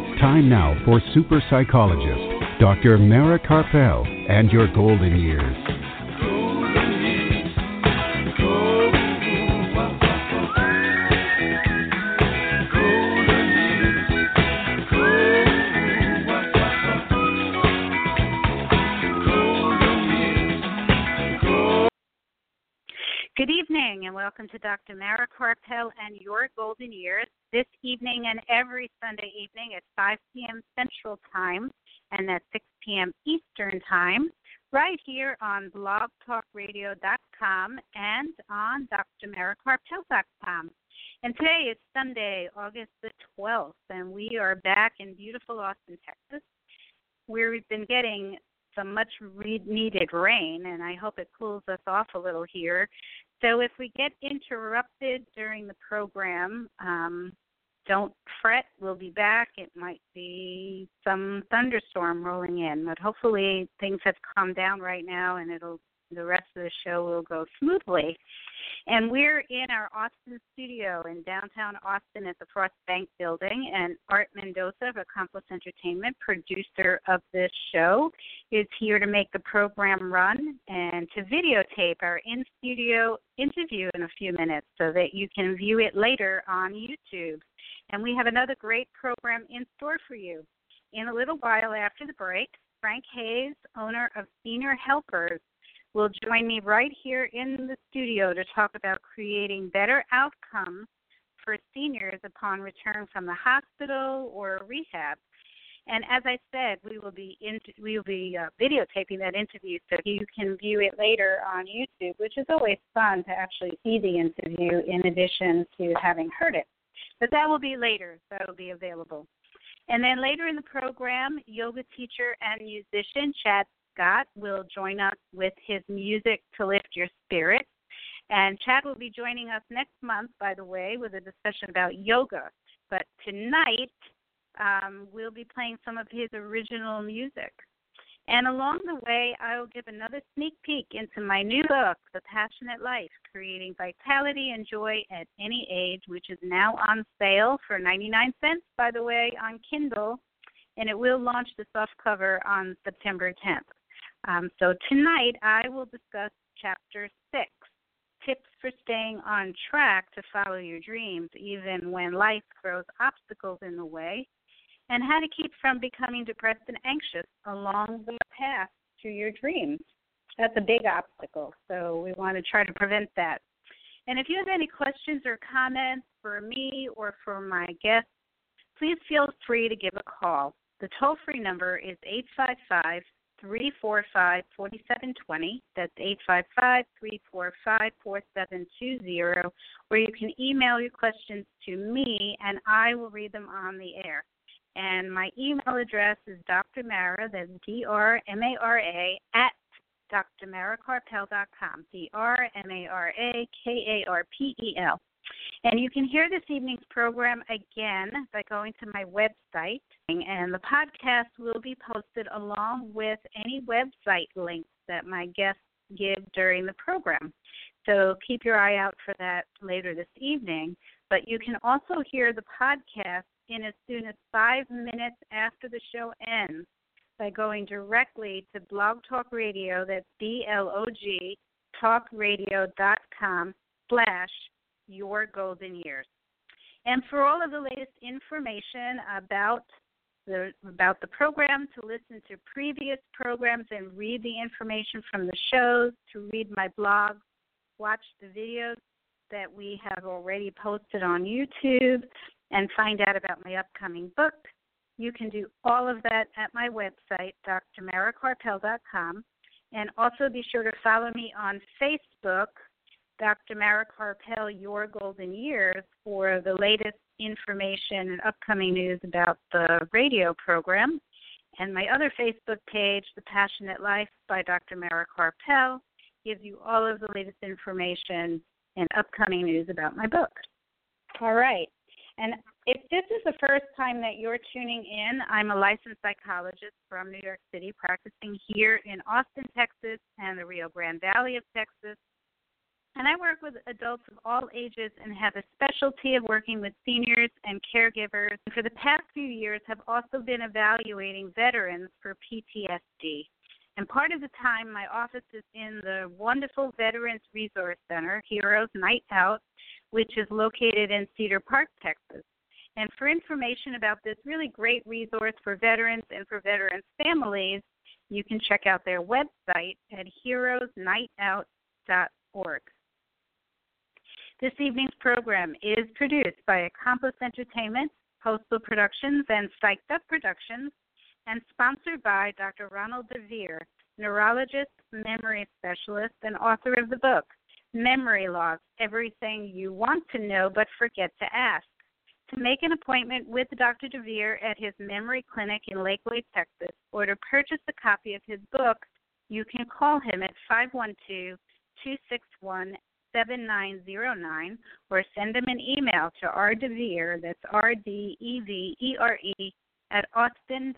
It's time now for super psychologist Dr. Mara Karpel and your golden years. Good evening and welcome to Dr. Mara Karpel and Your Golden Years this evening and every Sunday evening at 5 p.m. Central Time and at 6 p.m. Eastern Time right here on blogtalkradio.com and on drmarakarpel.com. And today is Sunday, August the 12th, and we are back in beautiful Austin, Texas, where we've been getting some much needed rain, and I hope it cools us off a little here. So if we get interrupted during the program, um, don't fret. We'll be back. It might be some thunderstorm rolling in, but hopefully things have calmed down right now, and it'll the rest of the show will go smoothly. And we're in our Austin studio in downtown Austin at the Frost Bank building. And Art Mendoza of Accomplice Entertainment, producer of this show, is here to make the program run and to videotape our in studio interview in a few minutes so that you can view it later on YouTube. And we have another great program in store for you. In a little while after the break, Frank Hayes, owner of Senior Helpers, will join me right here in the studio to talk about creating better outcomes for seniors upon return from the hospital or rehab. And as I said, we will be in, we will be uh, videotaping that interview so you can view it later on YouTube, which is always fun to actually see the interview in addition to having heard it. But that will be later. That will be available. And then later in the program, yoga teacher and musician Chad Scott will join us with his music to lift your spirits. And Chad will be joining us next month, by the way, with a discussion about yoga. But tonight, um, we'll be playing some of his original music. And along the way, I will give another sneak peek into my new book, The Passionate Life Creating Vitality and Joy at Any Age, which is now on sale for 99 cents, by the way, on Kindle. And it will launch the soft cover on September 10th. Um, so tonight I will discuss chapter six tips for staying on track to follow your dreams even when life throws obstacles in the way, and how to keep from becoming depressed and anxious along the path to your dreams. That's a big obstacle, so we want to try to prevent that. And if you have any questions or comments for me or for my guests, please feel free to give a call. The toll free number is 855 345 4720. That's 855 345 4720. Or you can email your questions to me and I will read them on the air. And my email address is Dr. Mara, that's D R M A R A, at drmarakarpel.com. D R M A R A K A R P E L. And you can hear this evening's program again by going to my website, and the podcast will be posted along with any website links that my guests give during the program. So keep your eye out for that later this evening. But you can also hear the podcast in as soon as five minutes after the show ends by going directly to Blog Talk Radio, that's B L O G talkradio.com slash your golden years. And for all of the latest information about the, about the program, to listen to previous programs and read the information from the shows, to read my blog, watch the videos that we have already posted on YouTube, and find out about my upcoming book, you can do all of that at my website, drmarakarpel.com. And also be sure to follow me on Facebook Dr. Mara Karpel, Your Golden Years, for the latest information and upcoming news about the radio program. And my other Facebook page, The Passionate Life by Dr. Mara Karpel, gives you all of the latest information and upcoming news about my book. All right. And if this is the first time that you're tuning in, I'm a licensed psychologist from New York City, practicing here in Austin, Texas, and the Rio Grande Valley of Texas and I work with adults of all ages and have a specialty of working with seniors and caregivers. And for the past few years, have also been evaluating veterans for PTSD. And part of the time, my office is in the wonderful Veterans Resource Center, Heroes Night Out, which is located in Cedar Park, Texas. And for information about this really great resource for veterans and for veterans' families, you can check out their website at heroesnightout.org. This evening's program is produced by Accomplice Entertainment, Postal Productions, and Psyched Up Productions, and sponsored by Dr. Ronald DeVere, neurologist, memory specialist, and author of the book, Memory Loss Everything You Want to Know But Forget to Ask. To make an appointment with Dr. DeVere at his memory clinic in Lakeway, Texas, or to purchase a copy of his book, you can call him at 512 261 7909 or send him an email to rdevere, that's R-D-E-V-E-R-E, at austin.rr.com.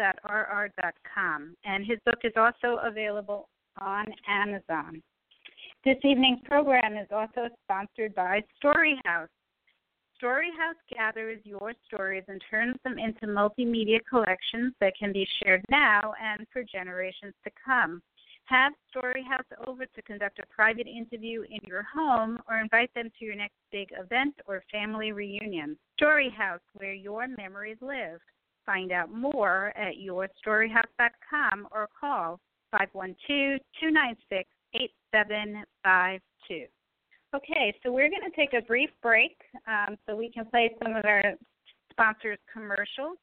And his book is also available on Amazon. This evening's program is also sponsored by Storyhouse. Storyhouse gathers your stories and turns them into multimedia collections that can be shared now and for generations to come. Have Storyhouse over to conduct a private interview in your home or invite them to your next big event or family reunion. Storyhouse, where your memories live. Find out more at yourstoryhouse.com or call 512 296 8752. Okay, so we're going to take a brief break um, so we can play some of our sponsors' commercials.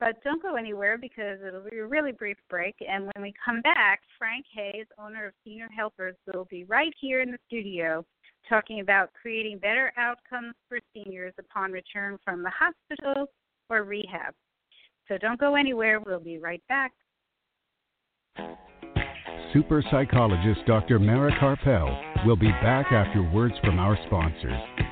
But don't go anywhere because it'll be a really brief break. And when we come back, Frank Hayes, owner of Senior Helpers, will be right here in the studio talking about creating better outcomes for seniors upon return from the hospital or rehab. So don't go anywhere. We'll be right back. Super psychologist Dr. Mara Karpel will be back after words from our sponsors.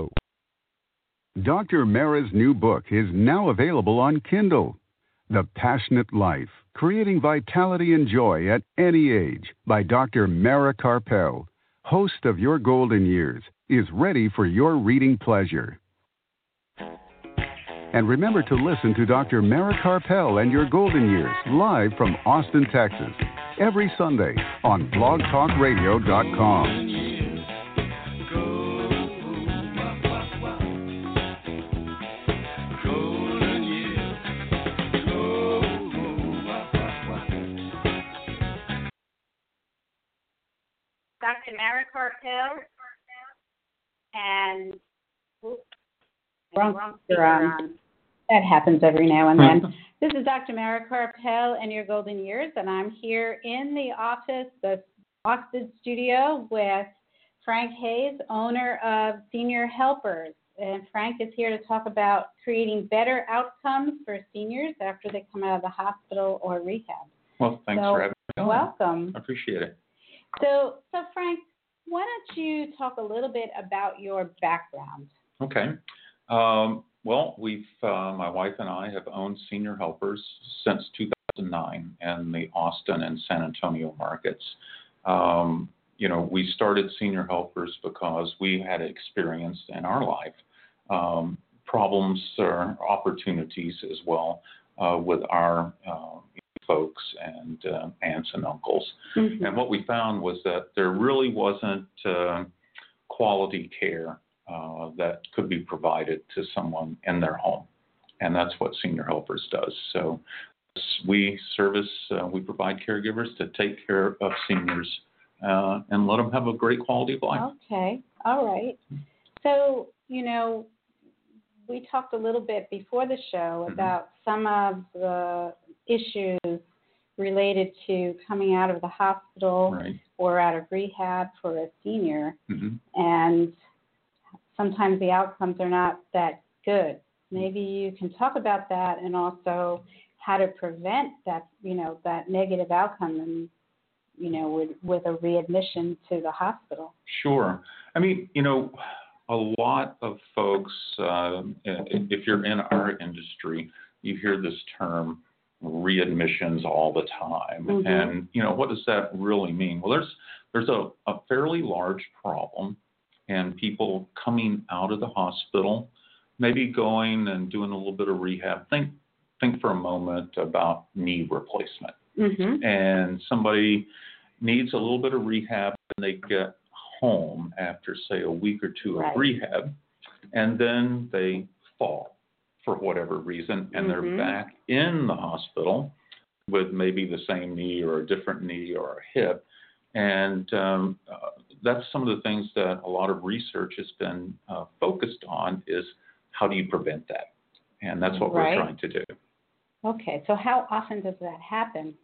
1-800-252-9240. Dr. Mara's new book is now available on Kindle. The Passionate Life Creating Vitality and Joy at Any Age by Dr. Mara Karpel, host of Your Golden Years, is ready for your reading pleasure. And remember to listen to Dr. Mara Karpel and Your Golden Years live from Austin, Texas, every Sunday on blogtalkradio.com. Dr. Mara Karpel and oops, Wrong wrong speaker on. on. That happens every now and then. this is Dr. Mara Karpel and Your Golden Years, and I'm here in the office, the Oxford studio, with Frank Hayes, owner of Senior Helpers. And Frank is here to talk about creating better outcomes for seniors after they come out of the hospital or rehab. Well, thanks So, for having me. on. Welcome. I appreciate it. So, so Frank, why don't you talk a little bit about your background? Okay. Um, well, we've uh, my wife and I have owned Senior Helpers since 2009 in the Austin and San Antonio markets. Um, you know, we started Senior Helpers because we had experienced in our life um, problems or opportunities as well uh, with our uh, folks and uh, aunts and uncles. Mhm. And what we found was that there really wasn't uh, quality care uh, that could be provided to someone in their home. And that's what Senior Helpers does. So we service, uh, we provide caregivers to take care of seniors uh, and let them have a great quality of life. Okay, all right. So, you know, we talked a little bit before the show Mhm. about some of the issues related to coming out of the hospital Right. or out of rehab for a senior, hmm and sometimes the outcomes are not that good. Maybe you can talk about that and also how to prevent that, you know, that negative outcome and you know, with with a readmission to the hospital. Sure. I mean, you know, a lot of folks, uh, if you're in our industry, you hear this term readmissions all the time. Mhm. And, you know, what does that really mean? Well, there's, there's a, a fairly large problem and people coming out of the hospital, maybe going and doing a little bit of rehab. Think, think for a moment about knee replacement Mhm. and somebody needs a little bit of rehab and they get home after say a week or two Right. of rehab and then they fall for whatever reason and Mhm. they're back in the hospital with maybe the same knee or a different knee or a hip and um, uh, that's some of the things that a lot of research has been uh, focused on is how do you prevent that and that's what Right. we're trying to do Okay, so how often does that happen?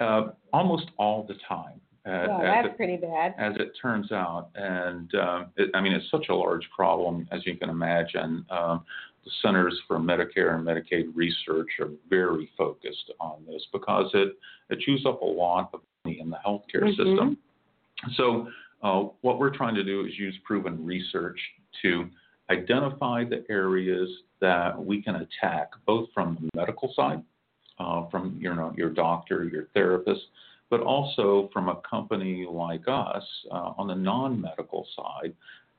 uh, almost all the time uh, well, that's it- pretty bad. as it turns out. And um, it, I mean, it's such a large problem, as you can imagine. Um, the Centers for Medicare and Medicaid Research are very focused on this because it, it chews up a lot of money in the healthcare Mhm. system. So, uh, what we're trying to do is use proven research to identify the areas that we can attack, both from the medical side, uh, from you know, your doctor, your therapist, but also from a company like us uh, on the non-medical side.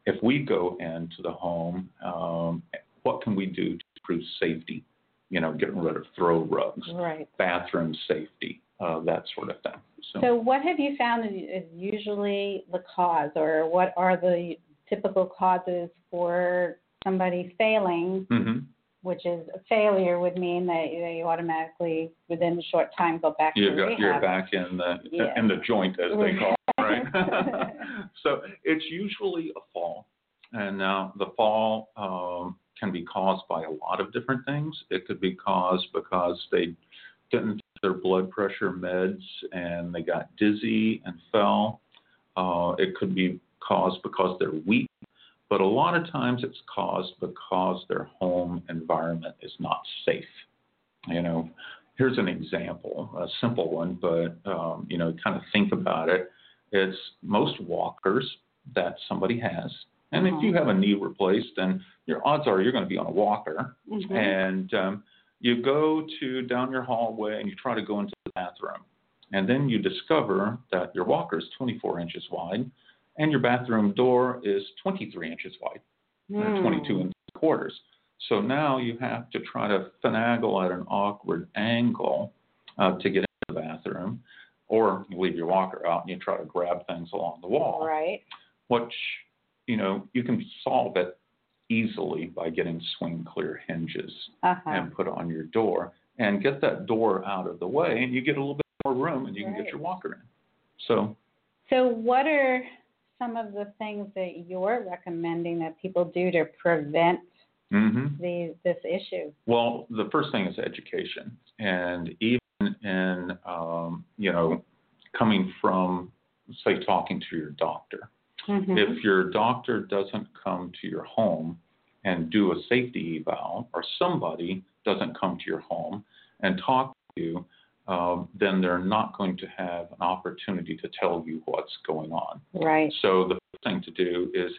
If we go into the home, um, what can we do to improve safety? You know, getting rid of throw rugs, Right. bathroom safety, uh, that sort of thing. So, So, what have you found is usually the cause, or what are the typical causes for somebody failing? hmm Which is a failure would mean that they automatically, within a short time, go back you to got, rehab. you're back in the Yeah. in the joint, as they call it, right? So it's usually a fall, and now the fall um, can be caused by a lot of different things. It could be caused because they didn't take their blood pressure meds and they got dizzy and fell. Uh, it could be caused because they're weak, but a lot of times it's caused because their home environment is not safe. You know, here's an example, a simple one, but um, you know, kind of think about it. It's most walkers that somebody has, and if you have a knee replaced, then your odds are you're going to be on a walker. Mhm. And um, you go to down your hallway and you try to go into the bathroom, and then you discover that your walker is 24 inches wide, and your bathroom door is 23 inches wide Hmm. 22 and quarters. So now you have to try to finagle at an awkward angle uh, to get into the bathroom, or you leave your walker out and you try to grab things along the wall, Right. which you know you can solve it easily by getting swing clear hinges Uh huh. and put on your door and get that door out of the way, and you get a little bit more room and you can get your walker in. So So, what are some of the things that you're recommending that people do to prevent mhm. these this issue? Well, the first thing is education, and even in um, you know coming from say talking to your doctor, Mhm. if your doctor doesn't come to your home and do a safety eval, or somebody doesn't come to your home and talk to you, um, then they're not going to have an opportunity to tell you what's going on. Right. So the first thing to do is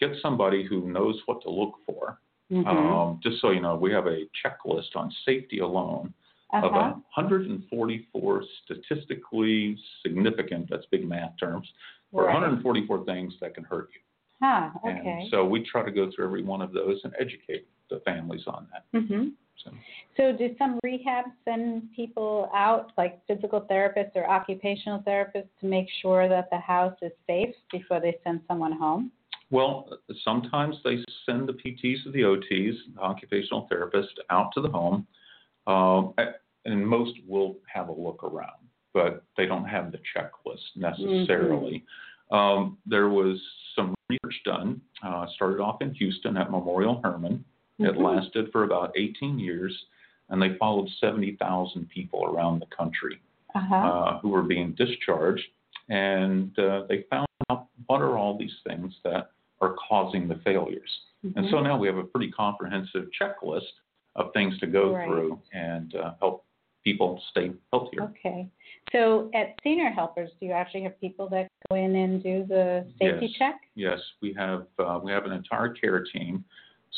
get somebody who knows what to look for. Mm-hmm. Um, just so you know, we have a checklist on safety alone of uh-huh. 144 statistically significant, that's big math terms, or Right. 144 things that can hurt you. Huh. Okay. And so we try to go through every one of those and educate. The families on that. hmm So. So, do some rehabs send people out, like physical therapists or occupational therapists, to make sure that the house is safe before they send someone home? Well, sometimes they send the PTs or the OTs, the occupational therapist, out to the home, um, and most will have a look around, but they don't have the checklist necessarily. Um, there was some research done, uh, started off in Houston at Memorial Hermann. It lasted for about 18 years, and they followed 70,000 people around the country Uh-huh. uh, who were being discharged, and uh, they found out what are all these things that are causing the failures. And so Mhm. now we have a pretty comprehensive checklist of things to go Right. through and uh, help people stay healthier. Okay. So, at Senior Helpers, do you actually have people that go in and do the safety Yes. check? Yes, we have uh, we have an entire care team.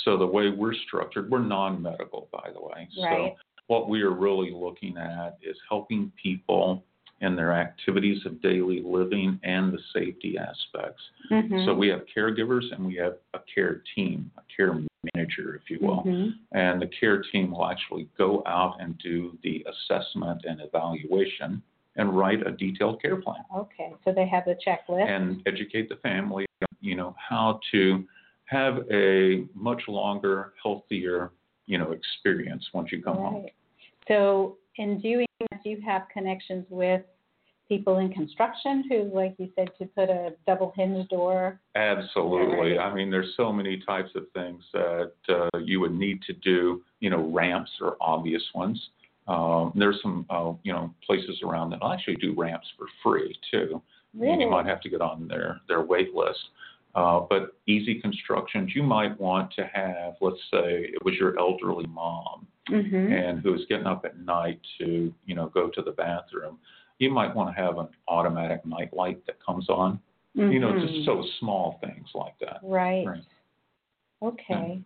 So the way we're structured, we're non-medical, by the way. Right. So what we are really looking at is helping people in their activities of daily living and the safety aspects. Mm-hmm. So we have caregivers and we have a care team, a care manager, if you will. Mm-hmm. And the care team will actually go out and do the assessment and evaluation and write a detailed care plan Okay. So they have a checklist. and educate the family, you know, how to have a much longer, healthier, you know, experience once you come home. Right. So, in doing that, do you have connections with people in construction who, like you said, to put a double hinge door? Absolutely. I mean, there's so many types of things that uh, you would need to do. You know, ramps are obvious ones. Um, there's some, uh, you know, places around that actually do ramps for free too. Really? You might have to get on their their wait list. Uh, but easy constructions, you might want to have, let's say, it was your elderly mom Mm-hmm. and who is getting up at night to, you know, go to the bathroom. You might want to have an automatic night light that comes on. You know, just so small things like that. Right. Right. Okay.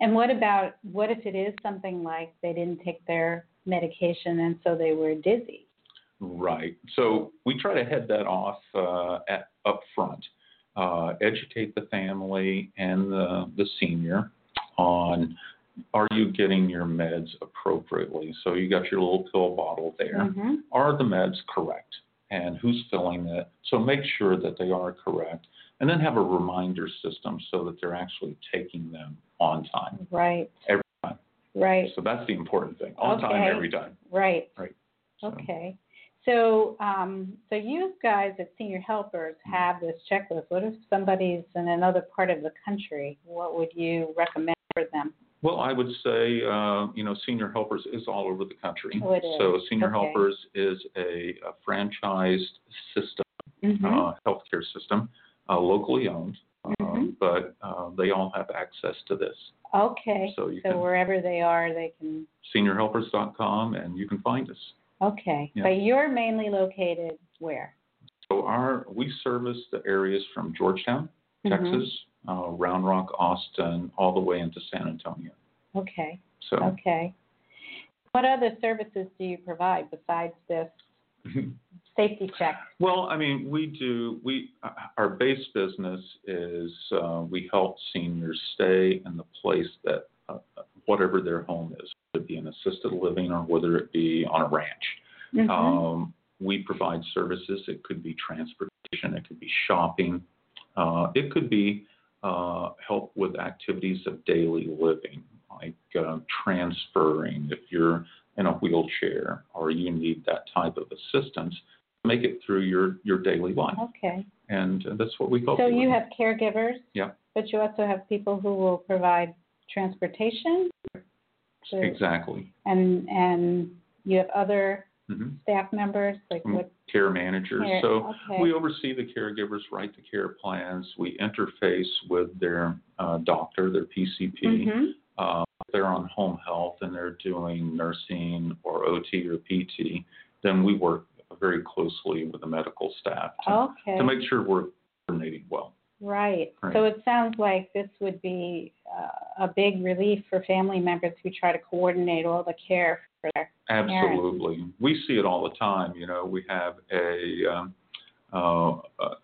And what about what if it is something like they didn't take their medication and so they were dizzy? Right. So we try to head that off uh, at up front. Uh, educate the family and the, the senior on are you getting your meds appropriately? So you got your little pill bottle there. Mm-hmm. Are the meds correct? And who's filling it? So make sure that they are correct. And then have a reminder system so that they're actually taking them on time Right. every time. Right. So that's the important thing. On time every time. Right. Right. So- Okay. So, um, so you guys at Senior Helpers Mm-hmm. have this checklist. What if somebody's in another part of the country? What would you recommend for them? Well, I would say, uh, you know, Senior Helpers is all over the country. Oh. So Senior Okay. Helpers is a, a franchised system, Mm-hmm. uh, healthcare system, uh, locally owned, um, Mhm. but uh, they all have access to this. okay. So you So can wherever they are, they can. seniorhelpers.com and you can find us. Okay. Yeah. But you're mainly located where? So our we service the areas from Georgetown, Mhm. Texas, uh, Round Rock, Austin, all the way into San Antonio. Okay. So Okay. What other services do you provide besides this safety check? Well, I mean, we do. We our base business is uh, we help seniors stay in the place that uh, whatever their home is, it be an assisted living or whether it be on a ranch. Mhm. Um, we provide services. It could be transportation. It could be shopping. Uh, it could be uh, help with activities of daily living, like uh, transferring if you're in a wheelchair or you need that type of assistance make it through your your daily life, Okay. and that's what we help. So you you have caregivers? Yeah. But you also have people who will provide transportation? To- exactly And, and you have other hmm staff members, like what? care managers. care- So okay. we oversee the caregivers, write the care plans. We interface with their uh, doctor, their PCP. Mhm. Uh, if they're on home health and they're doing nursing or OT or PT, then we work very closely with the medical staff to, Okay. to make sure we're coordinating well. Right. Right. So it sounds like this would be uh, a big relief for family members who try to coordinate all the care for their Absolutely. We see it all the time. You know, we have a um, uh,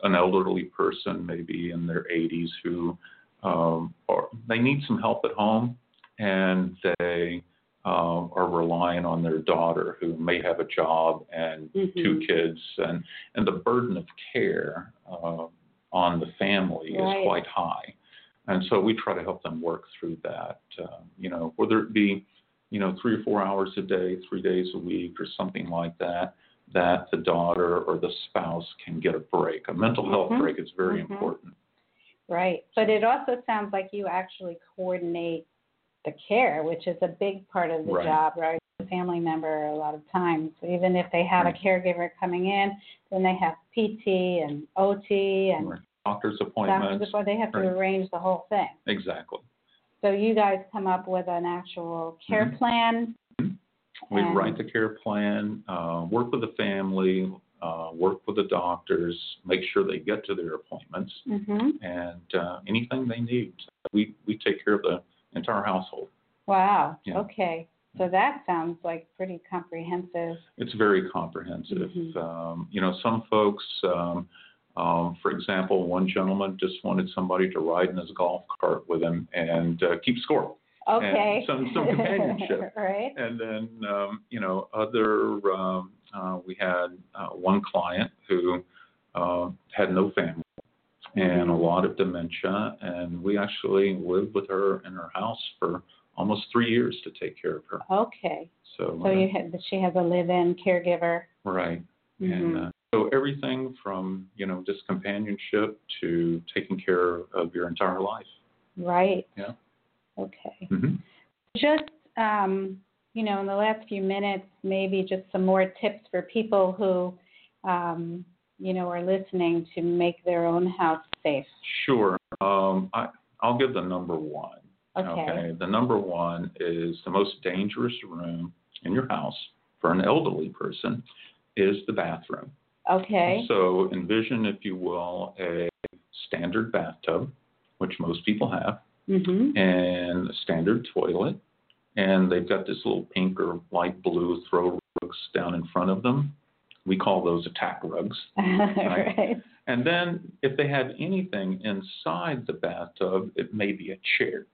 an elderly person, maybe in their 80s, who um, or they need some help at home, and they uh, are relying on their daughter who may have a job and Mhm. two kids, and and the burden of care uh, on the family Right. is quite high, and so we try to help them work through that. Uh, you know, whether it be you know three or four hours a day, three days a week, or something like that. That the daughter or the spouse can get a break. A mental health Mhm. break is very Mhm. important. Right. But it also sounds like you actually coordinate the care, which is a big part of the Right. job, right? Family member a lot of times, even if they have Right. a caregiver coming in, then they have PT and OT and Or Doctor's doctors appointments. before they have to arrange the whole thing. Exactly. So you guys come up with an actual care Mhm. plan. We write the care plan, uh, work with the family, uh, work with the doctors, make sure they get to their appointments, Mhm. and uh, anything they need. We we take care of the entire household. Wow. Yeah. Okay. So that sounds like pretty comprehensive. It's very comprehensive. Mhm. Um, you know, some folks, um, um, for example, one gentleman just wanted somebody to ride in his golf cart with him and uh, keep score. Okay. some- some companionship. right. And then, um, you know, other, um, uh, we had uh, one client who uh, had no family and a Mhm. lot of dementia, and we actually lived with her in her house for almost three years to take care of her. Okay. So, So uh, you had she has a live-in caregiver. right. Mhm. And uh, so everything from, you know, just companionship to taking care of your entire life. Right. Yeah. Okay. hmm Just um, you know, in the last few minutes, maybe just some more tips for people who um, you know, are listening to make their own house safe. Sure. Um, I, I'll give the number one. Okay. The number one is the most dangerous room in your house for an elderly person is the bathroom. Okay. So envision, if you will, a standard bathtub, which most people have, Mhm. and a standard toilet, and they've got this little pink or light blue throw rugs down in front of them. We call those attack rugs. right. And then if they have anything inside the bathtub, it may be a chair.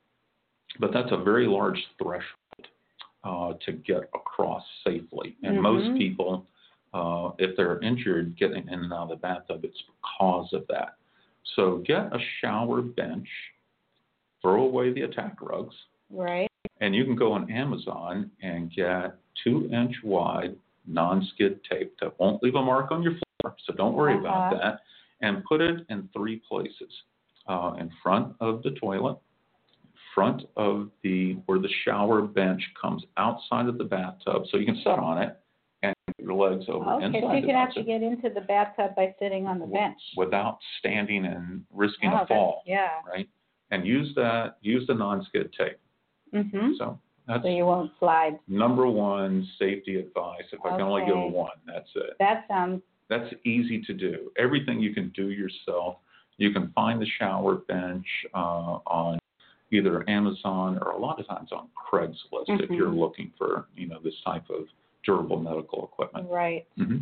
But that's a very large threshold uh, to get across safely. And Mhm. most people, uh, if they're injured getting in and out of the bathtub, it's because of that. So get a shower bench, throw away the attack rugs, Right. and you can go on Amazon and get two inch wide non skid tape that won't leave a mark on your floor, so don't worry about Uh-huh. that. And put it in three places uh, in front of the toilet, front of the where the shower bench comes outside of the bathtub, so you can sit on it and your legs over Okay, inside so you can actually get into the bathtub by sitting on the bench. without standing and risking Wow, a fall, Yeah. right? And use that, use the non skid tape. Mm-hmm. So that's So you won't slide. number one safety advice. If I can only give one, that's it. That sounds That's easy to do. Everything you can do yourself. You can find the shower bench uh, on either Amazon or a lot of times on Craigslist if Mhm. you're looking for you know this type of durable medical equipment. right. hmm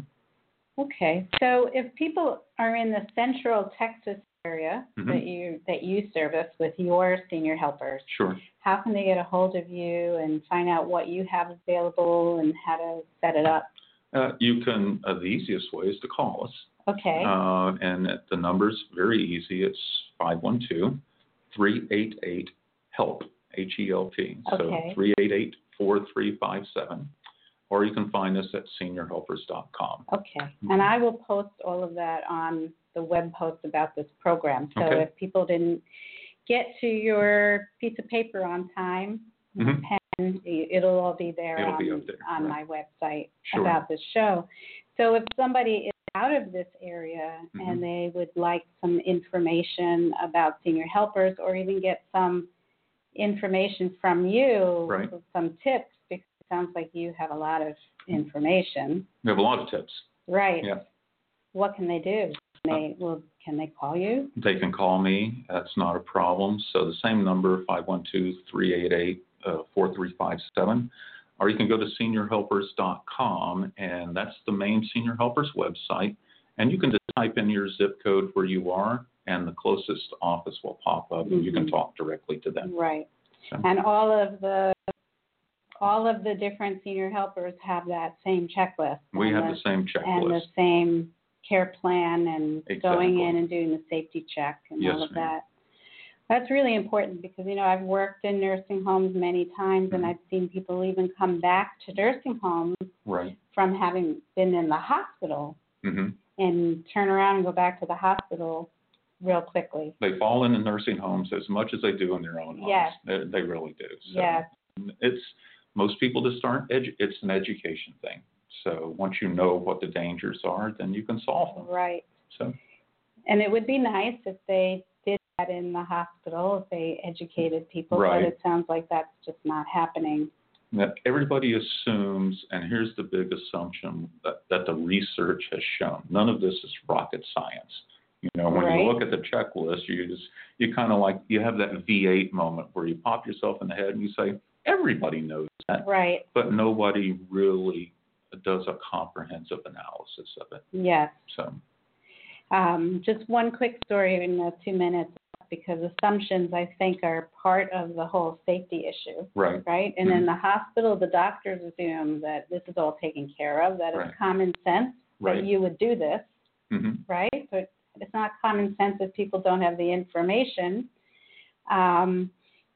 Okay, so if people are in the central Texas area Mhm. that you that you service with your senior helpers, Sure. how can they get a hold of you and find out what you have available and how to set it up? Uh, you can. Uh, the easiest way is to call us. Okay. Uh, and the number's very easy. It's 512 388 HELP, H E L P. So Okay. 388 4357. Or you can find us at seniorhelpers.com. Okay, and I will post all of that on the web post about this program. So Okay. if people didn't get to your piece of paper on time, Mhm. pen, it'll all be there It'll on, be up there, on right. my website Sure. about this show. So if somebody is out of this area Mhm. and mm-hmm. they would like some information about senior helpers or even get some information from you, Right. some tips, because it sounds like you have a lot of mm-hmm. information. We have a lot of tips. Right. Yeah. What can they do? Can uh, they well, can they call you? They can call me. That's not a problem. So the same number, 512-388-4357. Or you can go to seniorhelpers.com, and that's the main Senior Helpers website. And you can just type in your zip code where you are, and the closest office will pop up, and you can Mhm. talk directly to them. Right. So, And all of the all of the different senior helpers have that same checklist. we have the same checklist and the same care plan and going in and doing the safety check and Yes, all of ma'am. that. That's really important because you know I've worked in nursing homes many times and Mhm. I've seen people even come back to nursing homes Right. from having been in the hospital hmm and turn around and go back to the hospital real quickly. They fall into nursing homes as much as they do in their own homes. Yes. They, they really do. So Yes. It's most people just aren't edu- it's an education thing. So once you know what the dangers are, then you can solve them. Right. So And it would be nice if they that in the hospital, if they educated people, Right. but it sounds like that's just not happening. that everybody assumes, and here's the big assumption that, that the research has shown. None of this is rocket science. You know, when Right. you look at the checklist, you just you kind of like you have that V8 moment where you pop yourself in the head and you say, everybody knows that, Right. but nobody really does a comprehensive analysis of it. Yes. So Um, just one quick story in the two minutes because assumptions, I think, are part of the whole safety issue, right, right? And in Mhm. the hospital, the doctors assume that this is all taken care of, that Right. it's common sense right. that you would do this, hmm right? But it's not common sense if people don't have the information. Um,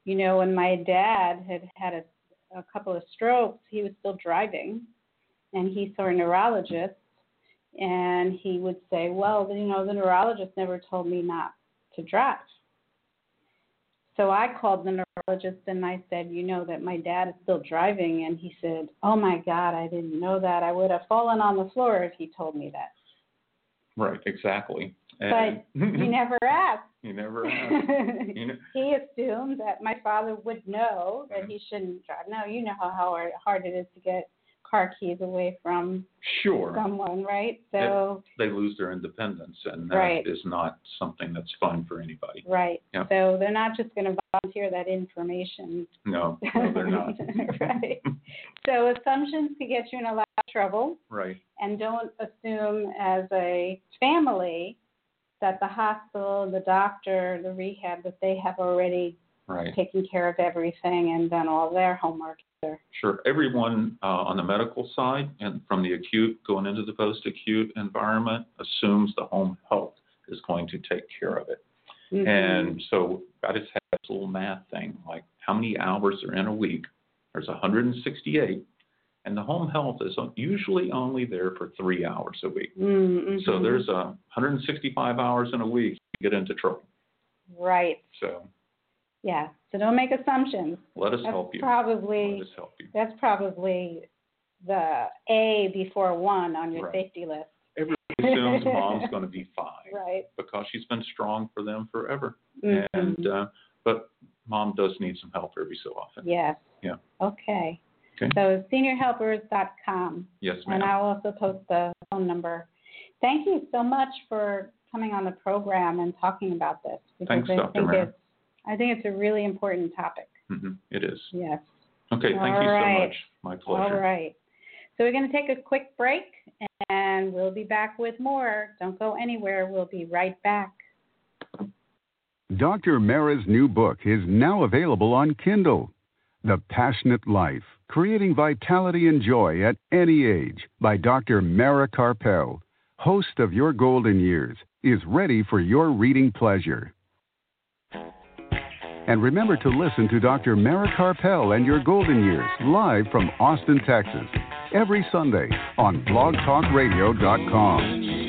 you know, when my dad had had a, a couple of strokes, he was still driving, and he saw a neurologist, and he would say, "Well, you know, the neurologist never told me not to drive." So I called the neurologist and I said, "You know that my dad is still driving," and he said, "Oh my God, I didn't know that. I would have fallen on the floor if he told me that." Right, exactly. But He never asked. He never asked. You know, he assumed that my father would know that he shouldn't drive. No, you know how hard it is to get car keys away from sure. someone, right? So, they lose their independence, and that Right. is not something that's fun for anybody. right. Yeah. So they're not just going to volunteer that information. No, no, they're not. right. So assumptions can get you in a lot of trouble, Right. and don't assume as a family that the hospital, the doctor, the rehab, that they have already Right. taken care of everything and done all their homework either. Sure. Everyone uh, on the medical side and from the acute going into the post-acute environment assumes the home health is going to take care of it. Mhm. And so I just had this little math thing, like how many hours are in a week? There's 168, and the home health is usually only there for three hours a week. Mm, So there's a 165 hours in a week, you get into trouble. right, So yeah. So don't make assumptions. let us That's help you. probably Let us help you. that's probably the A before one on your Right. safety list. Everybody assumes mom's going to be fine Right. because she's been strong for them forever. Mhm. And uh, but mom does need some help every so often. yes. Yeah. Okay. Okay. So seniorhelpers.com, Yes, ma'am. and. I'll also post the phone number. Thank you so much for coming on the program and talking about this. because Thanks, I Dr. think Mara. it's I think it's a really important topic. hmm It is. Yes. Okay. Thank All you right. so much. My pleasure. All right. So we're going to take a quick break and we'll be back with more. Don't go anywhere. We'll be right back. Dr. Mara's new book is now available on Kindle. The Passionate Life Creating Vitality and Joy at Any Age by Dr. Mara Karpel, host of Your Golden Years, is ready for your reading pleasure. And remember to listen to Dr. Mara Karpel and Your Golden Years live from Austin, Texas, every Sunday on blogtalkradio.com.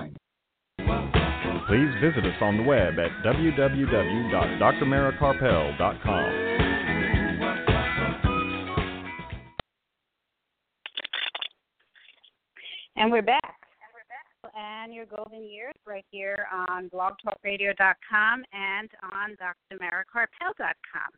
Please visit us on the web at www.drmarakarpel.com. And we're back. And your golden years right here on blogtalkradio.com and on drmarakarpel.com.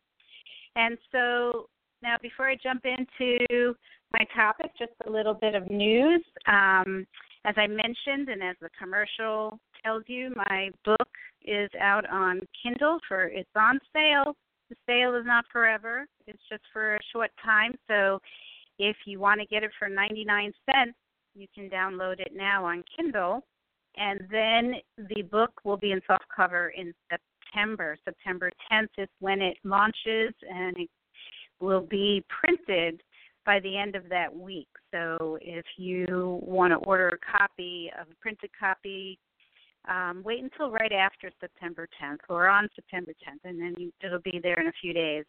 And so now, before I jump into my topic, just a little bit of news. Um, as I mentioned, and as the commercial tells you, my book is out on Kindle for it's on sale. The sale is not forever; it's just for a short time. So, if you want to get it for 99 cents, you can download it now on Kindle, and then the book will be in softcover in September. September 10th is when it launches, and it will be printed by the end of that week. So if you want to order a copy of a printed copy, um, wait until right after September 10th or on September 10th, and then you, it'll be there in a few days.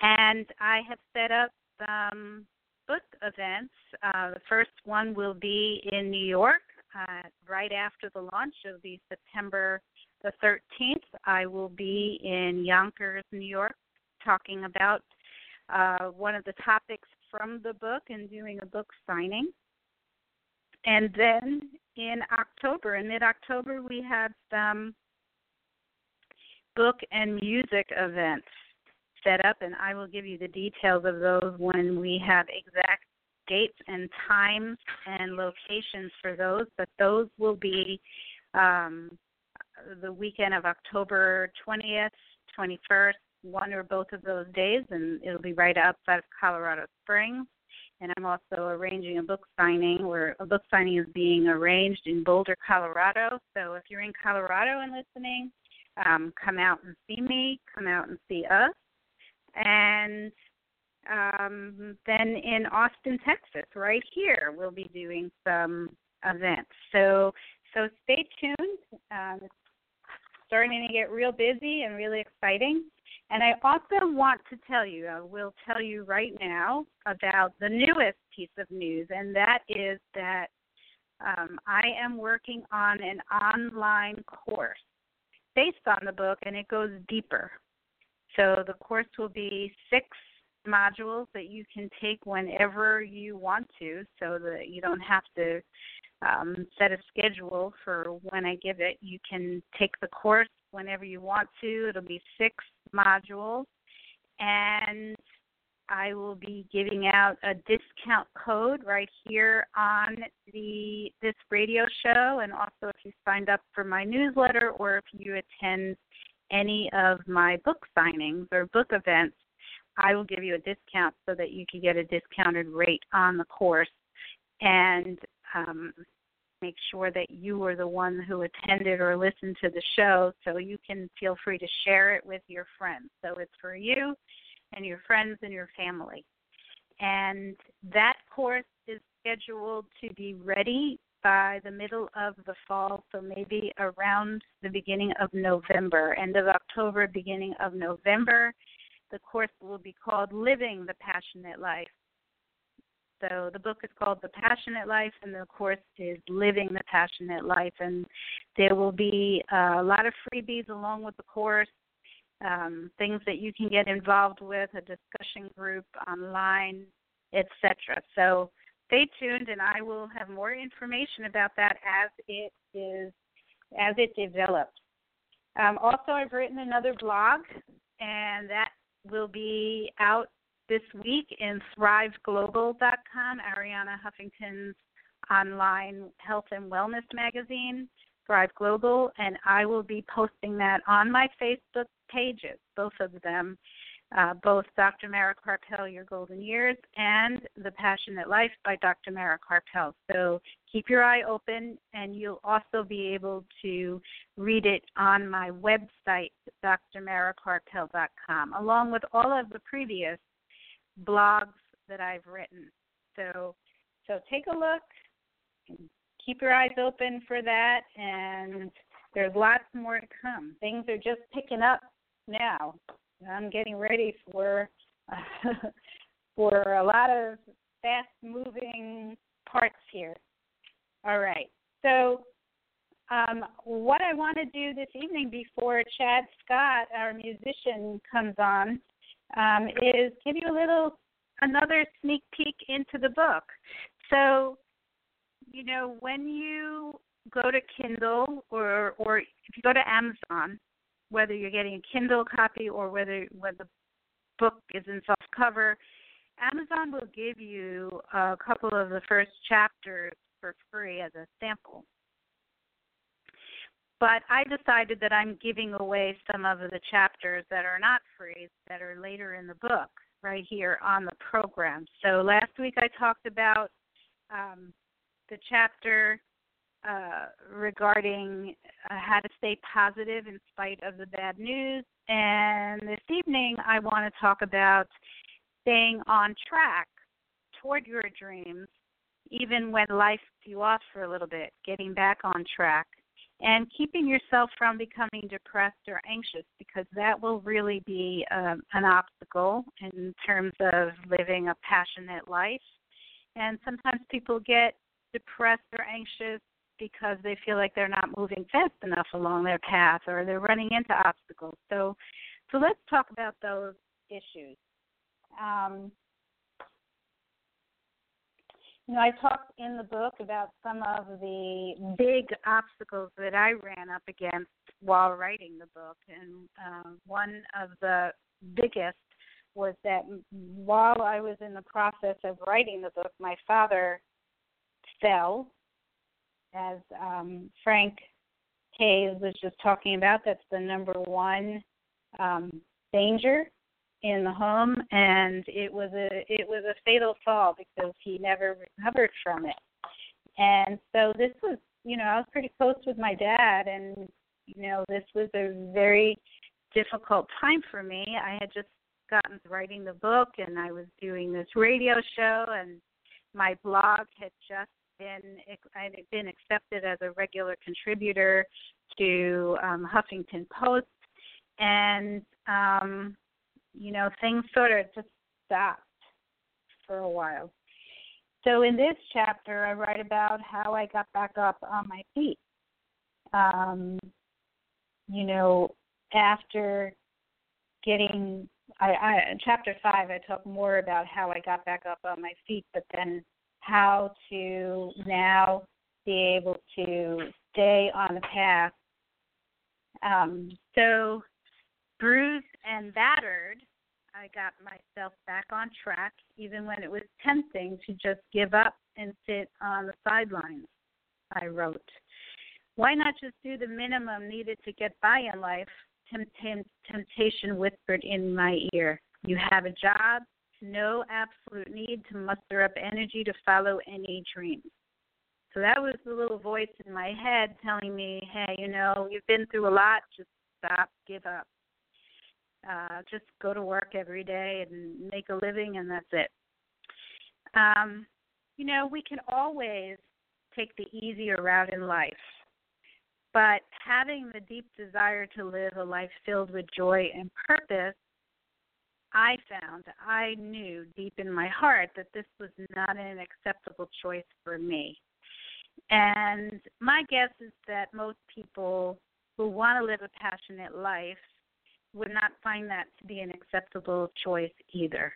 And I have set up um, book events. Uh, the first one will be in New York uh, right after the launch. It'll be September the 13th. I will be in Yonkers, New York, talking about uh, one of the topics from the book and doing a book signing. And then in October, in mid October, we have some book and music events set up, and I will give you the details of those when we have exact dates and times and locations for those. But those will be um, the weekend of October 20th, 21st, one or both of those days, and it'll be right outside of Colorado Springs. And I'm also arranging a book signing where a book signing is being arranged in Boulder, Colorado. So if you're in Colorado and listening, um, come out and see me, come out and see us. And um, then in Austin, Texas, right here, we'll be doing some events. So so stay tuned. Um, it's starting to get real busy and really exciting. And I also want to tell you, I will tell you right now about the newest piece of news, and that is that um, I am working on an online course based on the book, and it goes deeper. So the course will be six modules that you can take whenever you want to, so that you don't have to um, set a schedule for when I give it. You can take the course whenever you want to. It'll be six modules, and I will be giving out a discount code right here on the this radio show, and also if you signed up for my newsletter or if you attend any of my book signings or book events, I will give you a discount so that you can get a discounted rate on the course. And um, make sure that you were the one who attended or listened to the show so you can feel free to share it with your friends. So it's for you and your friends and your family. And that course is scheduled to be ready by the middle of the fall, so maybe around the beginning of November, end of October, beginning of November. The course will be called Living the Passionate Life so the book is called The Passionate Life, and the course is Living the Passionate Life. And there will be a lot of freebies along with the course, um, things that you can get involved with, a discussion group online, etc. So stay tuned, and I will have more information about that as it is as it develops. Um, also, I've written another blog, and that will be out this week in thriveglobal.com, Arianna Huffington's online health and wellness magazine, Thrive Global, and I will be posting that on my Facebook pages, both of them, uh, both Dr. Mara Karpel, Your Golden Years, and The Passionate Life by Dr. Mara Karpel. So keep your eye open, and you'll also be able to read it on my website, drmarakarpel.com, along with all of the previous blogs that I've written. So, so take a look, keep your eyes open for that, and there's lots more to come. Things are just picking up now. I'm getting ready for for a lot of fast moving parts here. All right. So um, what I want to do this evening before Chad Scott, our musician, comes on, um, is give you a little another sneak peek into the book. So, you know, when you go to Kindle or or if you go to Amazon, whether you're getting a Kindle copy or whether when the book is in soft cover, Amazon will give you a couple of the first chapters for free as a sample. But I decided that I'm giving away some of the chapters that are not free, that are later in the book, right here on the program. So last week I talked about um, the chapter uh, regarding uh, how to stay positive in spite of the bad news. And this evening, I want to talk about staying on track toward your dreams, even when life threw you off for a little bit, getting back on track, and keeping yourself from becoming depressed or anxious, because that will really be um, an obstacle in terms of living a passionate life. And sometimes people get depressed or anxious because they feel like they're not moving fast enough along their path or they're running into obstacles. So, so let's talk about those issues. Um, you know, I talked in the book about some of the big obstacles that I ran up against while writing the book, and uh, one of the biggest was that while I was in the process of writing the book, my father fell as um, Frank Hayes was just talking about, that's the number one um, danger in the home, and it was a it was a fatal fall because he never recovered from it. And so this was, you know, I was pretty close with my dad, and you know, this was a very difficult time for me. I had just gotten writing the book, and I was doing this radio show, and my blog had just been I had been accepted as a regular contributor to um, Huffington Post, and um, you know things sort of just stopped for a while. So in this chapter, I write about how I got back up on my feet. Um, you know, after getting I, I chapter five, I talk more about how I got back up on my feet, but then how to now be able to stay on the path. Um, so, bruised and battered, I got myself back on track, even when it was tempting to just give up and sit on the sidelines. I wrote, Why not just do the minimum needed to get by in life? Temptation whispered in my ear. You have a job, no absolute need to muster up energy to follow any dream. So that was the little voice in my head telling me, hey, you know, you've been through a lot, just stop, give up. Uh, just go to work every day and make a living, and that's it. Um, you know, we can always take the easier route in life, but having the deep desire to live a life filled with joy and purpose I found, I knew deep in my heart that this was not an acceptable choice for me. And my guess is that most people who want to live a passionate life would not find that to be an acceptable choice either.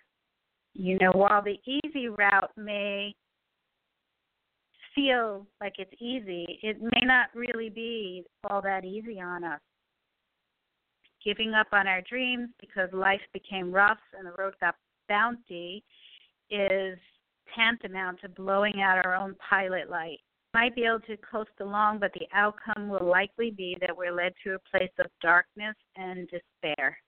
You know, while the easy route may feel like it's easy, it may not really be all that easy on us giving up on our dreams because life became rough and the road got bounty is tantamount to blowing out our own pilot light. Might be able to coast along, but the outcome will likely be that we're led to a place of darkness and despair.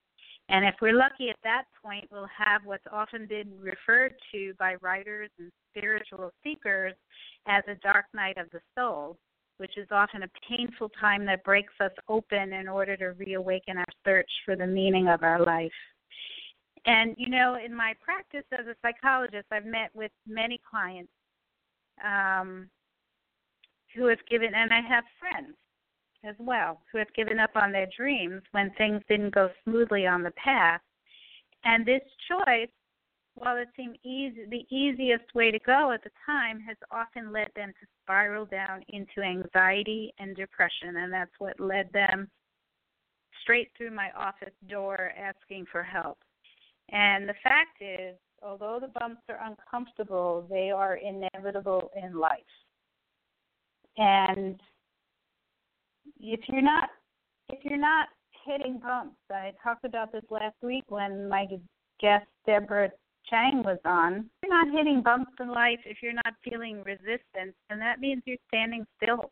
And if we're lucky at that point, we'll have what's often been referred to by writers and spiritual seekers as a dark night of the soul, which is often a painful time that breaks us open in order to reawaken our search for the meaning of our life. And, you know, in my practice as a psychologist, I've met with many clients um, who have given, and I have friends as well who have given up on their dreams when things didn't go smoothly on the path. And this choice, while it seemed easy, the easiest way to go at the time, has often led them to spiral down into anxiety and depression, and that's what led them straight through my office door asking for help. And the fact is, although the bumps are uncomfortable, they are inevitable in life. And if you're not if you're not hitting bumps, I talked about this last week when my guest Deborah Chang was on. If you're not hitting bumps in life, if you're not feeling resistance, then that means you're standing still.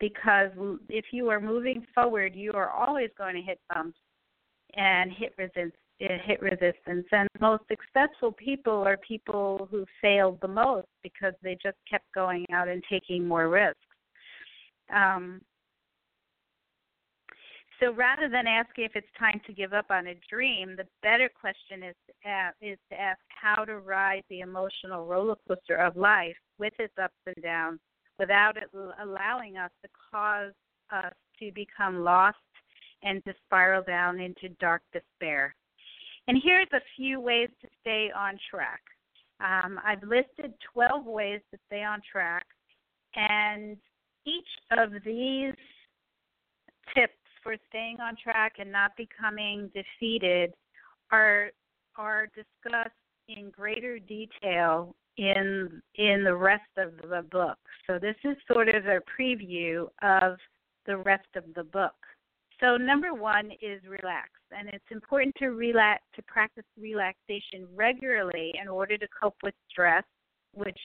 Because if you are moving forward, you are always going to hit bumps and hit resistance. Hit resistance, and most successful people are people who failed the most because they just kept going out and taking more risks. Um, so rather than asking if it's time to give up on a dream, the better question is to ask, is to ask how to ride the emotional roller coaster of life with its ups and downs without it allowing us to cause us to become lost and to spiral down into dark despair. And here's a few ways to stay on track. Um, I've listed 12 ways to stay on track, and each of these tips for staying on track and not becoming defeated are are discussed in greater detail in in the rest of the book. So this is sort of a preview of the rest of the book. So number 1 is relax and it's important to relax to practice relaxation regularly in order to cope with stress, which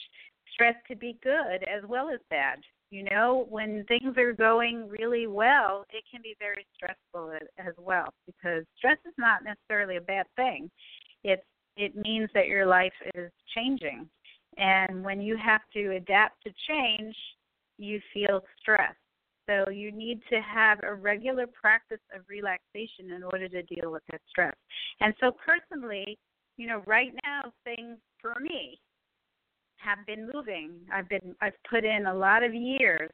stress could be good as well as bad. You know, when things are going really well, it can be very stressful as well because stress is not necessarily a bad thing. It's it means that your life is changing. And when you have to adapt to change, you feel stress. So you need to have a regular practice of relaxation in order to deal with that stress. And so personally, you know, right now things for me have been moving. I've been I've put in a lot of years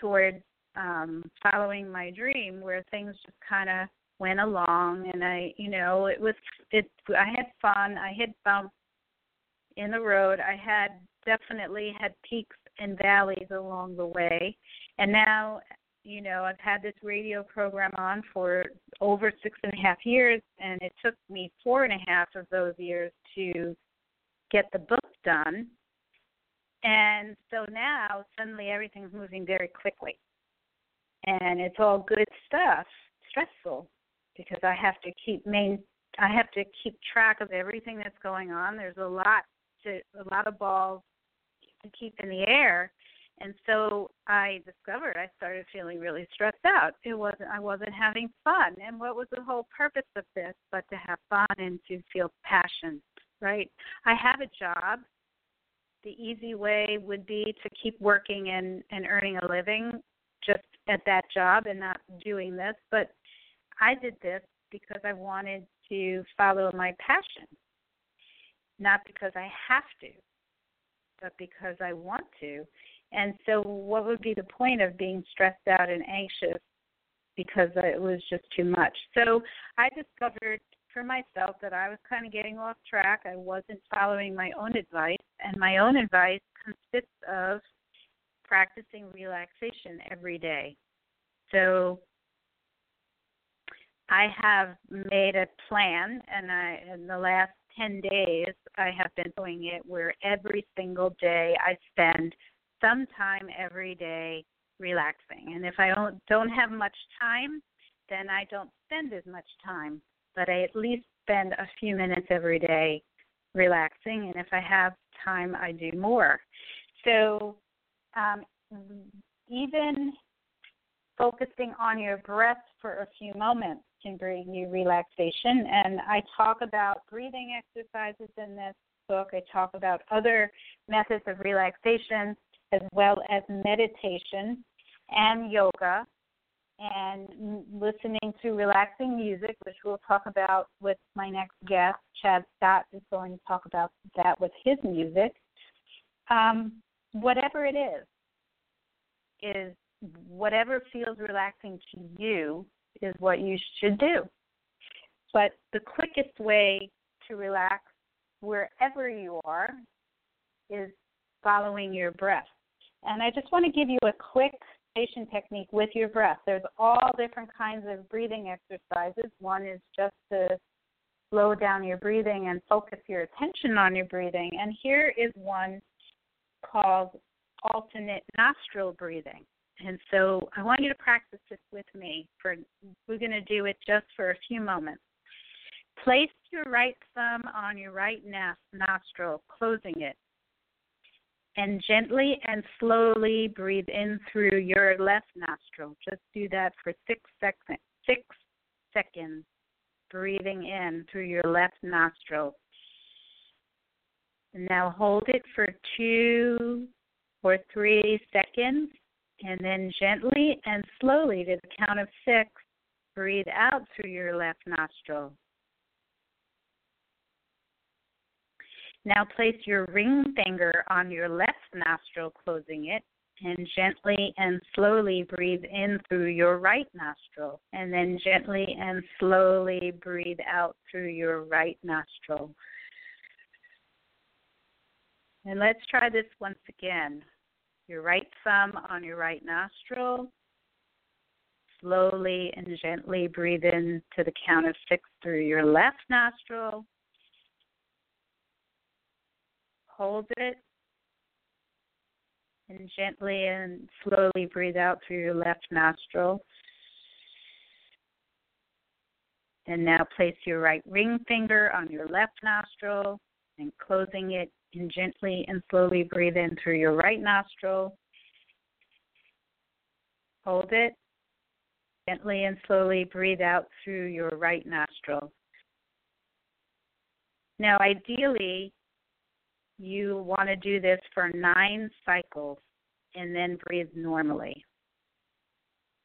towards um following my dream where things just kind of went along and I, you know, it was it I had fun. I hit bumps in the road. I had definitely had peaks and valleys along the way. And now, you know, I've had this radio program on for over six and a half years, and it took me four and a half of those years to get the book done. And so now suddenly everything's moving very quickly. And it's all good stuff, stressful, because I have to keep main I have to keep track of everything that's going on. There's a lot to a lot of balls to keep in the air. And so I discovered I started feeling really stressed out. It wasn't I wasn't having fun. And what was the whole purpose of this but to have fun and to feel passion, right? I have a job the easy way would be to keep working and, and earning a living just at that job and not doing this. But I did this because I wanted to follow my passion, not because I have to, but because I want to. And so, what would be the point of being stressed out and anxious because it was just too much? So, I discovered for myself that I was kind of getting off track. I wasn't following my own advice, and my own advice consists of practicing relaxation every day. So I have made a plan, and I in the last 10 days I have been doing it where every single day I spend some time every day relaxing. And if I don't, don't have much time, then I don't spend as much time but I at least spend a few minutes every day relaxing, and if I have time, I do more. So, um, even focusing on your breath for a few moments can bring you relaxation. And I talk about breathing exercises in this book. I talk about other methods of relaxation as well as meditation and yoga and listening to relaxing music, which we'll talk about with my next guest. Chad Scott is going to talk about that with his music. Um, whatever it is, is whatever feels relaxing to you is what you should do. But the quickest way to relax wherever you are is following your breath. And I just want to give you a quick meditation technique with your breath. There's all different kinds of breathing exercises. One is just to slow down your breathing and focus your attention on your breathing. And here is one called alternate nostril breathing. And so I want you to practice this with me. For we're going to do it just for a few moments. Place your right thumb on your right nostril, closing it and gently and slowly breathe in through your left nostril. Just do that for six seconds. Six seconds. Breathing in through your left nostril. Now hold it for two or three seconds, and then gently and slowly to the count of six, breathe out through your left nostril. Now place your ring finger on your left nostril, closing it, and gently and slowly breathe in through your right nostril, and then gently and slowly breathe out through your right nostril. And let's try this once again. Your right thumb on your right nostril. Slowly and gently breathe in to the count of six through your left nostril hold it and gently and slowly breathe out through your left nostril. And now place your right ring finger on your left nostril and closing it and gently and slowly breathe in through your right nostril. Hold it. Gently and slowly breathe out through your right nostril. Now, ideally, you want to do this for nine cycles and then breathe normally.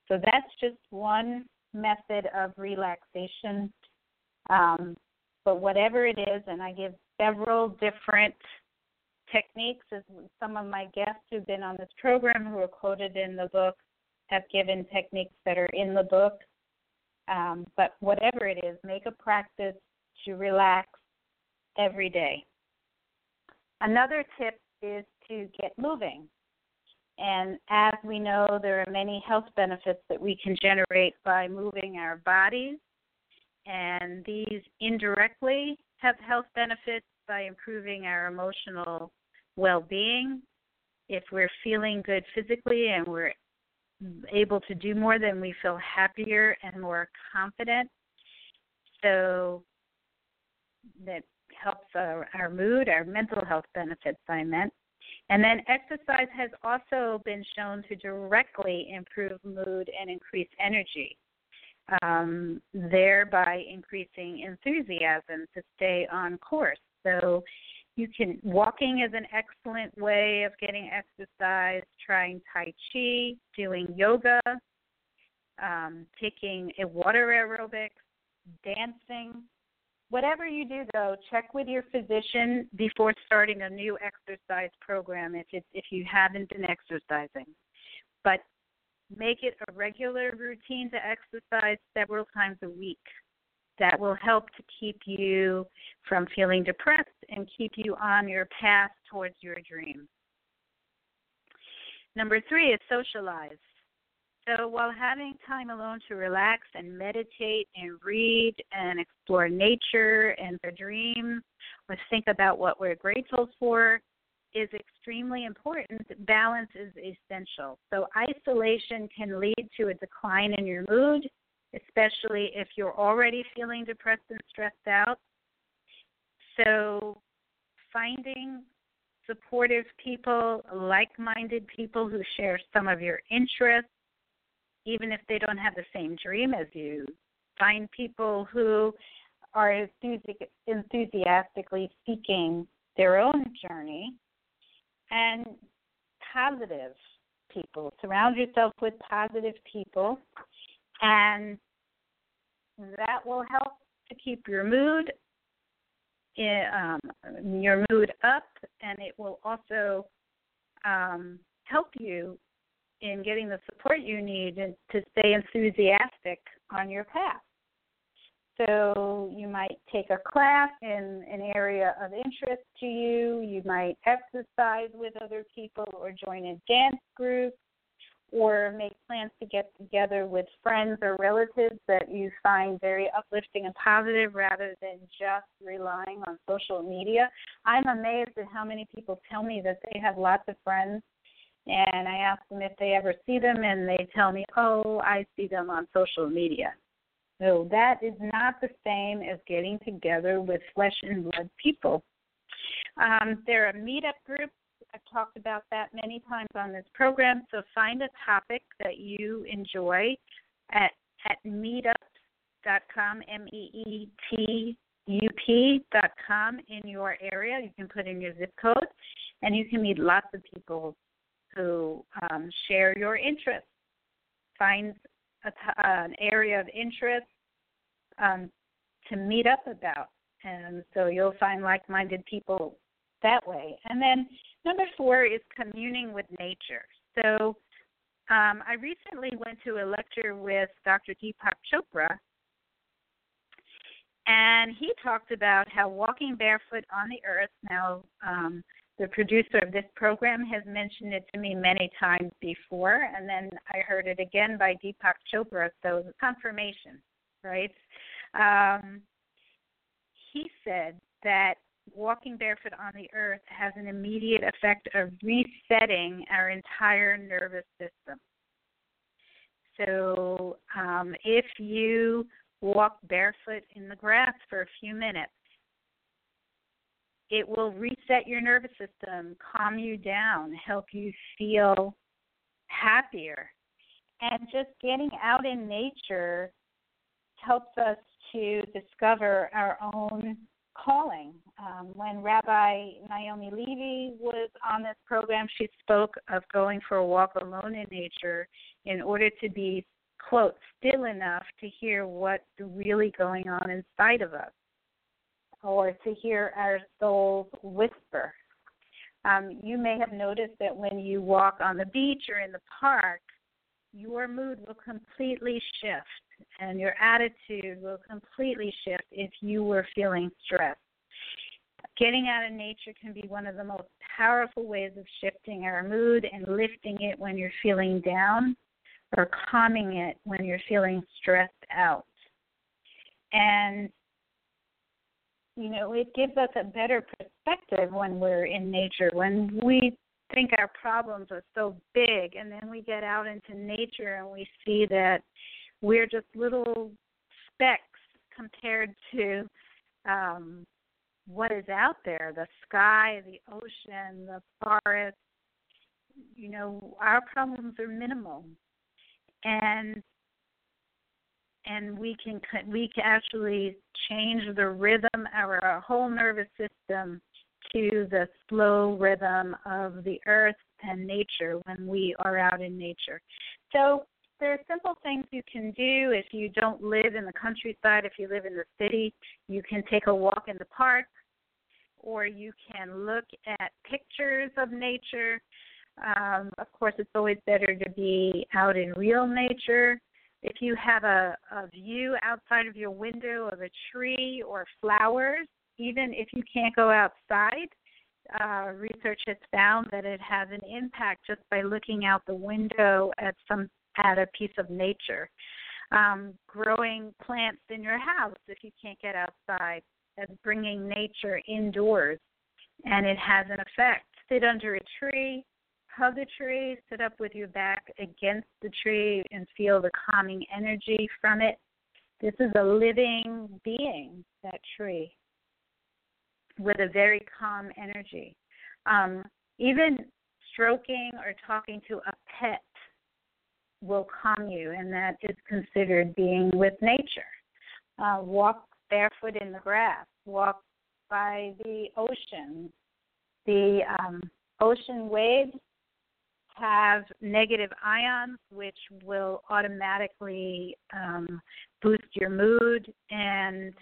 So that's just one method of relaxation. Um, but whatever it is, and I give several different techniques, as some of my guests who've been on this program who are quoted in the book have given techniques that are in the book. Um, but whatever it is, make a practice to relax every day. Another tip is to get moving. And as we know, there are many health benefits that we can generate by moving our bodies. And these indirectly have health benefits by improving our emotional well being. If we're feeling good physically and we're able to do more, then we feel happier and more confident. So that helps our, our mood, our mental health benefits, I meant. And then exercise has also been shown to directly improve mood and increase energy, um, thereby increasing enthusiasm to stay on course. So you can walking is an excellent way of getting exercise, trying Tai Chi, doing yoga, um, taking a water aerobics, dancing, Whatever you do, though, check with your physician before starting a new exercise program if it, if you haven't been exercising. But make it a regular routine to exercise several times a week. That will help to keep you from feeling depressed and keep you on your path towards your dream. Number three is socialize. So while having time alone to relax and meditate and read and explore nature and their dreams or think about what we're grateful for is extremely important, balance is essential. So isolation can lead to a decline in your mood, especially if you're already feeling depressed and stressed out. So finding supportive people, like minded people who share some of your interests even if they don't have the same dream as you, find people who are enthusiastically seeking their own journey and positive people. Surround yourself with positive people, and that will help to keep your mood um, your mood up, and it will also um, help you in getting the support you need to stay enthusiastic on your path. So you might take a class in an area of interest to you. You might exercise with other people or join a dance group or make plans to get together with friends or relatives that you find very uplifting and positive rather than just relying on social media. I'm amazed at how many people tell me that they have lots of friends and I ask them if they ever see them and they tell me, "Oh, I see them on social media." So that is not the same as getting together with flesh and blood people. Um, there are meetup groups I've talked about that many times on this program. So find a topic that you enjoy at at meetup.com, M E E T U P.com in your area. You can put in your zip code, and you can meet lots of people who um, share your interests. Find a an area of interest um, to meet up about, and so you'll find like-minded people that way. And then Number four is communing with nature. So um, I recently went to a lecture with Dr. Deepak Chopra, and he talked about how walking barefoot on the earth. Now, um, the producer of this program has mentioned it to me many times before, and then I heard it again by Deepak Chopra, so confirmation, right? Um, he said that walking barefoot on the earth has an immediate effect of resetting our entire nervous system. So, um, if you walk barefoot in the grass for a few minutes, it will reset your nervous system, calm you down, help you feel happier. And just getting out in nature helps us to discover our own calling. Um, when Rabbi Naomi Levy was on this program, she spoke of going for a walk alone in nature in order to be, quote, still enough to hear what's really going on inside of us or to hear our souls whisper. Um, you may have noticed that when you walk on the beach or in the park, your mood will completely shift and your attitude will completely shift if you were feeling stressed. Getting out of nature can be one of the most powerful ways of shifting our mood and lifting it when you're feeling down or calming it when you're feeling stressed out. And you know, it gives us a better perspective when we're in nature. When we think our problems are so big and then we get out into nature and we see that we're just little specks compared to um, what is out there the sky, the ocean, the forest. You know, our problems are minimal. And and we can we can actually change the rhythm our, our whole nervous system to the slow rhythm of the earth and nature when we are out in nature. So there are simple things you can do if you don't live in the countryside, if you live in the city. You can take a walk in the park, or you can look at pictures of nature. Um, of course, it's always better to be out in real nature. If you have a, a view outside of your window of a tree or flowers, even if you can't go outside, uh, research has found that it has an impact just by looking out the window at some at a piece of nature. Um, growing plants in your house if you can't get outside. That's bringing nature indoors, and it has an effect. Sit under a tree, hug a tree, sit up with your back against the tree, and feel the calming energy from it. This is a living being, that tree, with a very calm energy. Um, even stroking or talking to a pet will calm you, and that is considered being with nature. uh, walk barefoot in the grass, walk by the ocean. The um, ocean waves have negative ions, which will automatically um, boost your mood and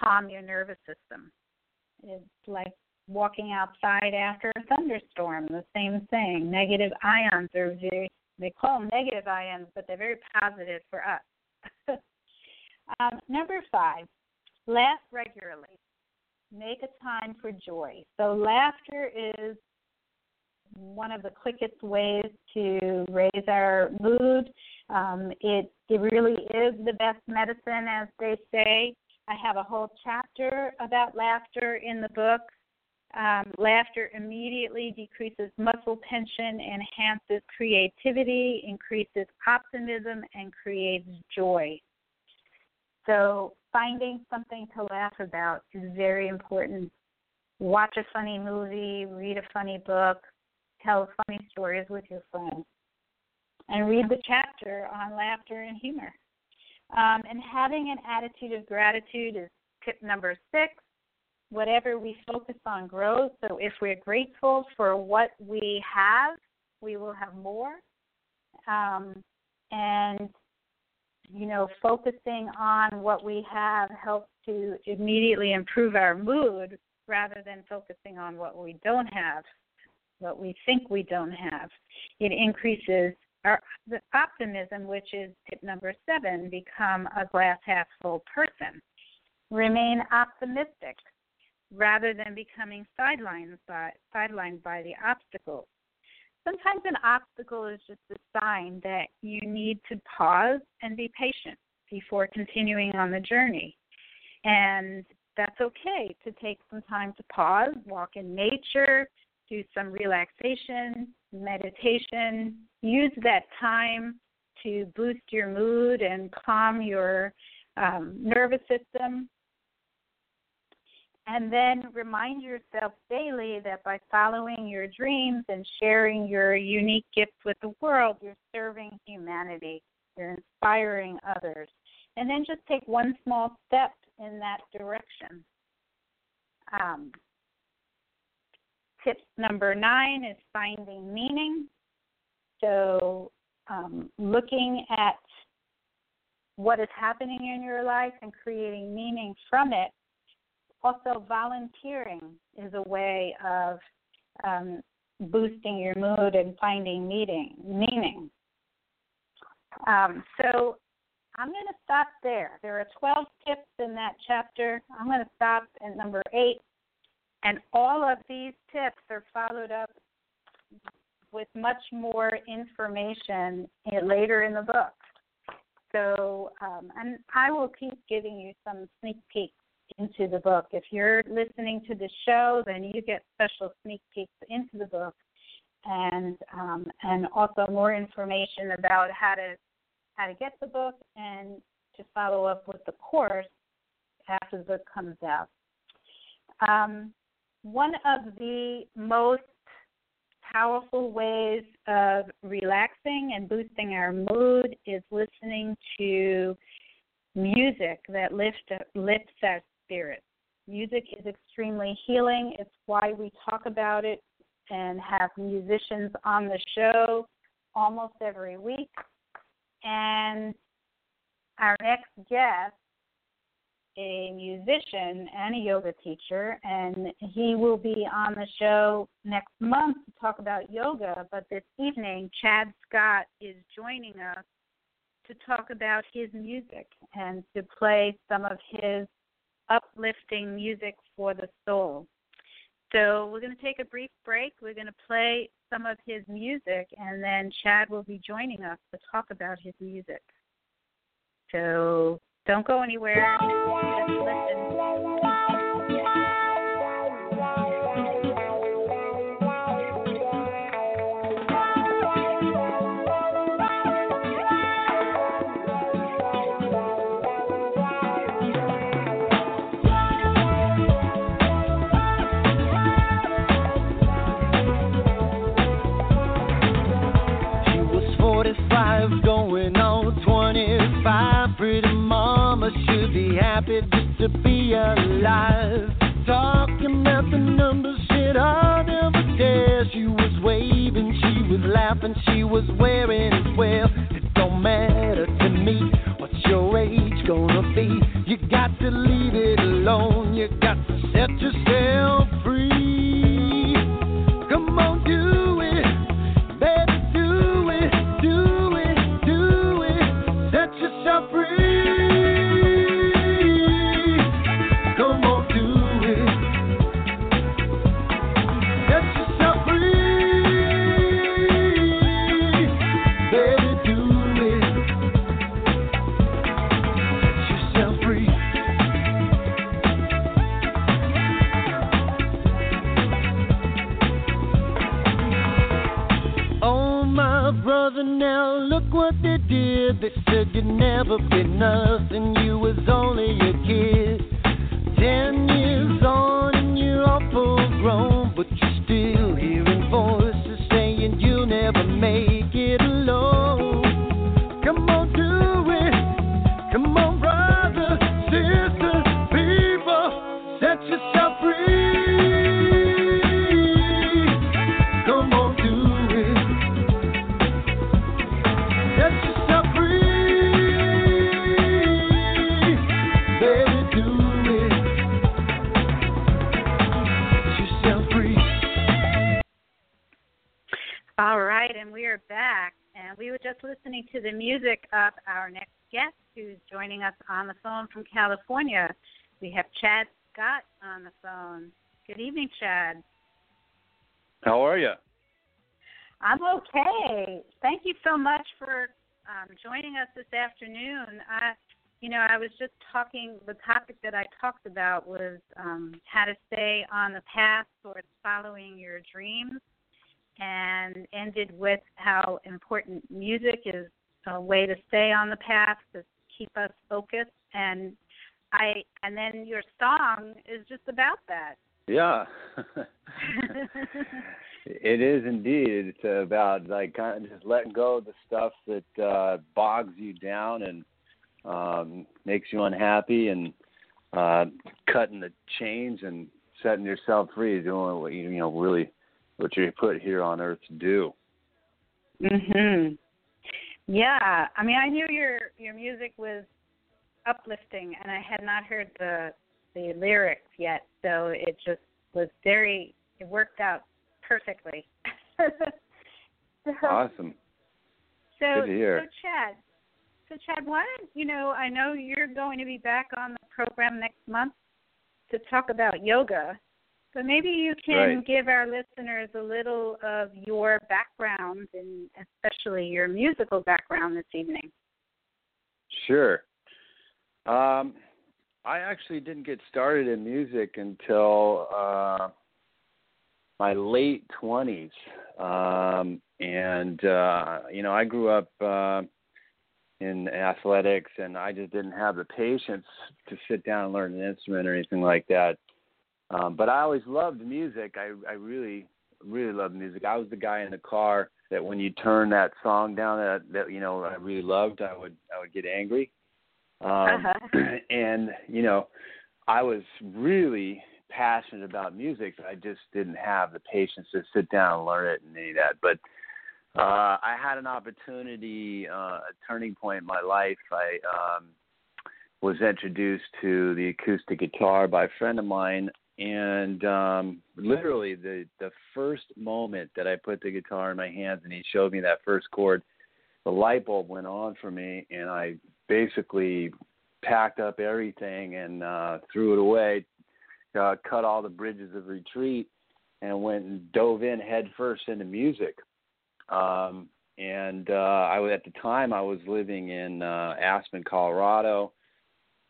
calm your nervous system. It's like walking outside after a thunderstorm, the same thing. Negative ions are very, they call them negative ions, but they're very positive for us. um, number five, laugh regularly. Make a time for joy. So, laughter is one of the quickest ways to raise our mood. Um, it it really is the best medicine, as they say. I have a whole chapter about laughter in the book. Um, laughter immediately decreases muscle tension, enhances creativity, increases optimism, and creates joy. So, finding something to laugh about is very important. Watch a funny movie, read a funny book, tell funny stories with your friends, and read the chapter on laughter and humor. Um, and having an attitude of gratitude is tip number six. Whatever we focus on grows. So if we're grateful for what we have, we will have more. Um, and you know, focusing on what we have helps to immediately improve our mood rather than focusing on what we don't have what we think we don't have. It increases our optimism, which is tip number seven, become a glass half full person. Remain optimistic rather than becoming sidelined by sidelined by the obstacles. Sometimes an obstacle is just a sign that you need to pause and be patient before continuing on the journey. And that's okay to take some time to pause, walk in nature, do some relaxation, meditation. Use that time to boost your mood and calm your um, nervous system. And then remind yourself daily that by following your dreams and sharing your unique gifts with the world, you're serving humanity, you're inspiring others. And then just take one small step in that direction. Um, tip number nine is finding meaning. So, um, looking at what is happening in your life and creating meaning from it. Also, volunteering is a way of um, boosting your mood and finding meaning. meaning. Um, so, I'm going to stop there. There are 12 tips in that chapter. I'm going to stop at number eight and all of these tips are followed up with much more information later in the book. So, um, and I will keep giving you some sneak peeks into the book. If you're listening to the show, then you get special sneak peeks into the book, and um, and also more information about how to how to get the book and to follow up with the course after the book comes out. Um, one of the most powerful ways of relaxing and boosting our mood is listening to music that lifts lifts our spirits. Music is extremely healing. It's why we talk about it and have musicians on the show almost every week. And our next guest a musician and a yoga teacher, and he will be on the show next month to talk about yoga. But this evening, Chad Scott is joining us to talk about his music and to play some of his uplifting music for the soul. So we're going to take a brief break. We're going to play some of his music, and then Chad will be joining us to talk about his music. So don't go anywhere. Just listen. Mama should be happy just to be alive. Talking about the numbers, shit I never dare. She was waving, she was laughing, she was wearing it well. It don't matter to me what's your age gonna be. You got to leave it alone, you got to set yourself free. Phone from California. We have Chad Scott on the phone. Good evening, Chad. How are you? I'm okay. Thank you so much for um, joining us this afternoon. I, you know, I was just talking. The topic that I talked about was um, how to stay on the path towards following your dreams, and ended with how important music is a way to stay on the path to keep us focused. And I, and then your song is just about that. Yeah. it is indeed. It's about like kind of just letting go of the stuff that uh bogs you down and um makes you unhappy and uh cutting the chains and setting yourself free doing what you you know really what you're put here on earth to do. Mhm. Yeah, I mean, I knew your your music was uplifting, and I had not heard the the lyrics yet, so it just was very. It worked out perfectly. so, Awesome. so, Good to hear. so Chad, so Chad, why don't you know? I know you're going to be back on the program next month to talk about yoga, but maybe you can Right. give our listeners a little of your background and especially your musical background this evening. Sure. Um, I actually didn't get started in music until uh, my late twenties, um, and uh, you know I grew up uh, in athletics, and I just didn't have the patience to sit down and learn an instrument or anything like that. Um, but I always loved music. I, I really, really loved music. I was the guy in the car that when you turn that song down that that you know I really loved, I would I would get angry. Um, Uh-huh. and you know, I was really passionate about music. but I just didn't have the patience to sit down and learn it and any of that. But uh, I had an opportunity, uh, a turning point in my life. I um, was introduced to the acoustic guitar by a friend of mine, and um, literally the the first moment that I put the guitar in my hands and he showed me that first chord, the light bulb went on for me, and I basically packed up everything and uh, threw it away, uh, cut all the bridges of retreat, and went and dove in head first into music. Um, and uh, I was at the time I was living in uh, Aspen, Colorado.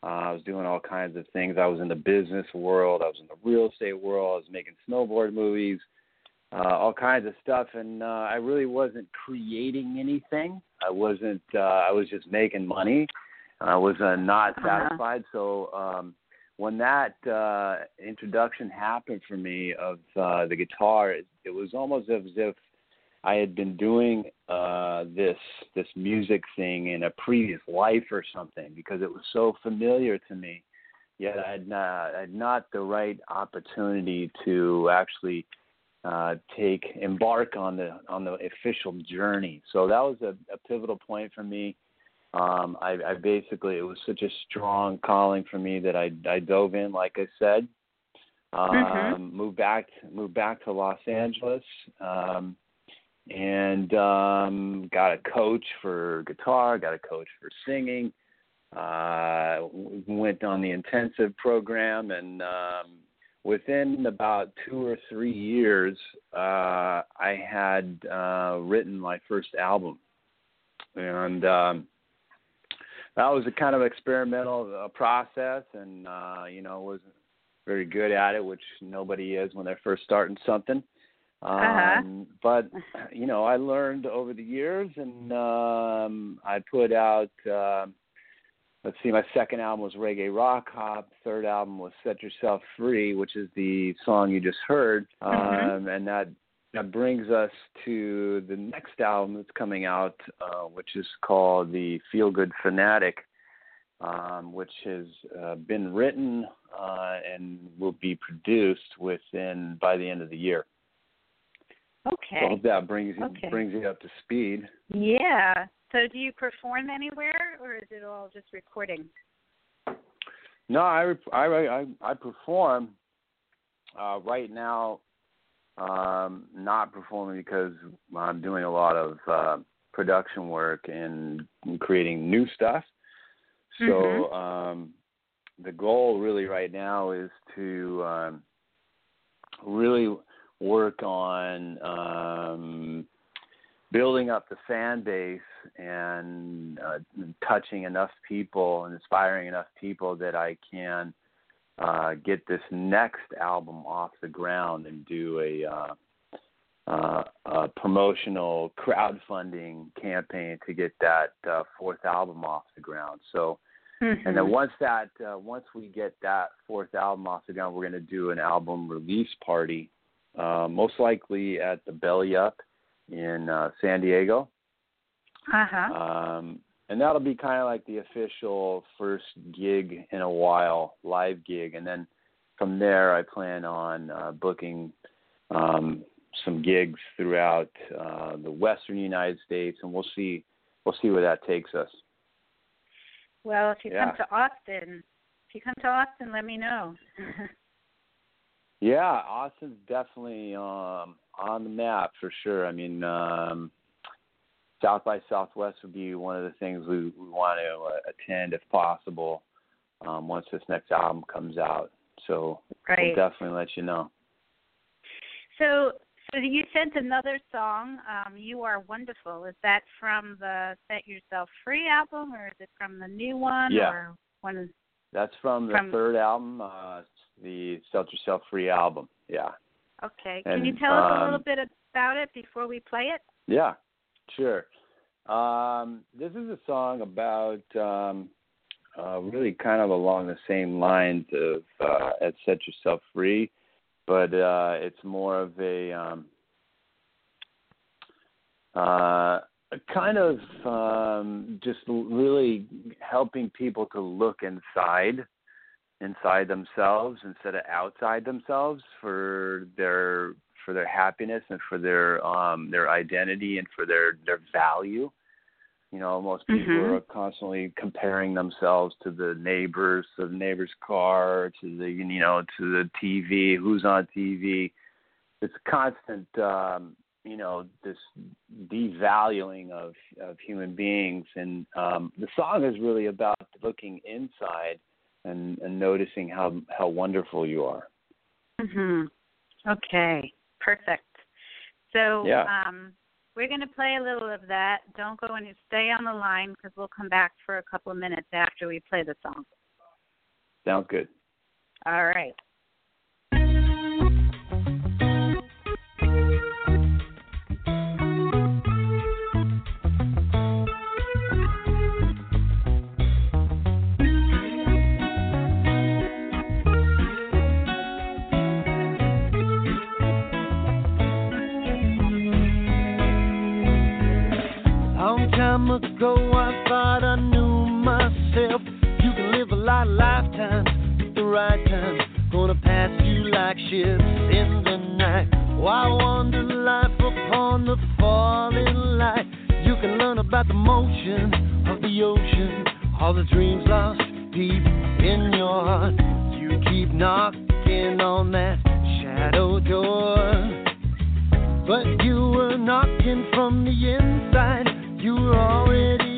Uh, I was doing all kinds of things. I was in the business world. I was in the real estate world. I was making snowboard movies, uh, all kinds of stuff. And uh, I really wasn't creating anything. I wasn't. Uh, I was just making money. I was uh, not Uh-huh. satisfied. So um, when that uh, introduction happened for me of uh, the guitar, it, it was almost as if I had been doing uh, this this music thing in a previous life or something because it was so familiar to me. Yet I had not I had not the right opportunity to actually uh, take embark on the on the official journey. So that was a, a pivotal point for me. Um, I, I basically it was such a strong calling for me that I I dove in, like I said. Um, Mhm. Moved back moved back to Los Angeles. Um, and um, got a coach for guitar, got a coach for singing. Uh, went on the intensive program, and um, within about two or three years, uh, I had uh, written my first album, and um, that was a kind of experimental uh, process, and uh, you know wasn't very good at it, which nobody is when they're first starting something. Uh-huh. Um, but you know, I learned over the years, and um, I put out. um let's see, my second album was Reggae Rock Hop. Third album was Set Yourself Free, which is the song you just heard, Mhm. um, and that that brings us to the next album that's coming out, uh, which is called the Feel Good Fanatic, um, which has uh, been written uh, and will be produced within by the end of the year. So I Okay. hope that brings you Okay. brings you up to speed. Yeah. So do you perform anywhere, or is it all just recording? No, I I I, I perform uh, right now. Um, not performing because I'm doing a lot of uh, production work and creating new stuff. So um, the goal really right now is to um, really work on um, building up the fan base and uh, touching enough people and inspiring enough people that I can uh, get this next album off the ground and do a, uh, uh, a promotional crowdfunding campaign to get that uh, fourth album off the ground. So, and then Mhm. once that uh, once we get that fourth album off the ground, we're going to do an album release party, uh, most likely at the Belly Up in uh, San Diego. Uh-huh. Um, and that'll be kind of like the official first gig in a while, live gig, and then from there, I plan on uh, booking um, some gigs throughout uh, the Western United States, and we'll see we'll see where that takes us. Well, if you Yeah. come to Austin, if you come to Austin, let me know. Yeah, Austin's definitely um, on the map for sure. I mean, um, South by Southwest would be one of the things we, we want to uh, attend if possible um, once this next album comes out. So right. we'll definitely let you know. So, so you sent another song. Um, you are wonderful. Is that from the Set Yourself Free album, or is it from the new one? Yeah. Or one? of- That's from the From- third album, uh, the Set Yourself Free album. Yeah. Okay. Can And, you tell us a um, little bit about it before we play it? Yeah, sure. Um, this is a song about um, uh, really kind of along the same lines of uh, as Set Yourself Free, but uh, it's more of a um, uh, a kind of um, just really helping people to look inside inside themselves instead of outside themselves for their for their happiness and for their um their identity and for their their value. You know most people Mhm. are constantly comparing themselves to the neighbors to the neighbor's car to the you know to the tv who's on tv it's constant um you know this devaluing of of human beings. And um the song is really about looking inside and and noticing how how wonderful you are Mhm. Okay. Perfect. So, Yeah. um, we're going to play a little of that. Don't go and stay on the line because we'll come back for a couple of minutes after we play the song. sounds good All right. Time ago I thought I knew myself. You can live a lot of lifetimes at the right time. Gonna pass you like ships in the night. Why wander life upon the falling light? You can learn about the motion of the ocean, all the dreams lost deep in your heart. You keep knocking on that shadow door. But you were knocking from the inside. You already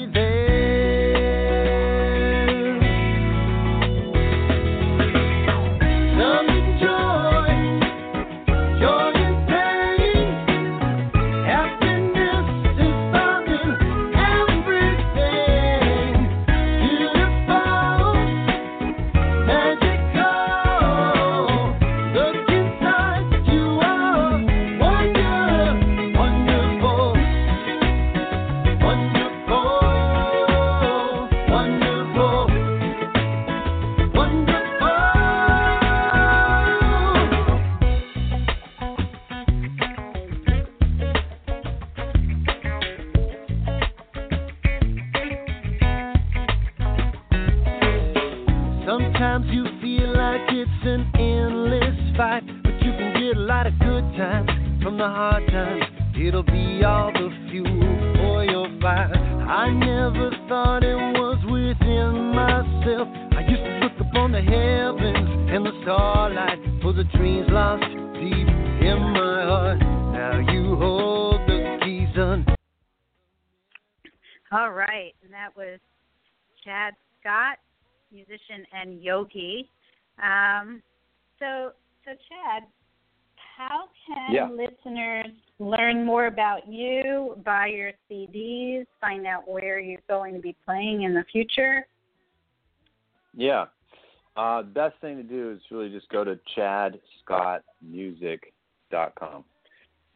in the future? Yeah. Uh, best thing to do is really just go to chadscottmusic.com.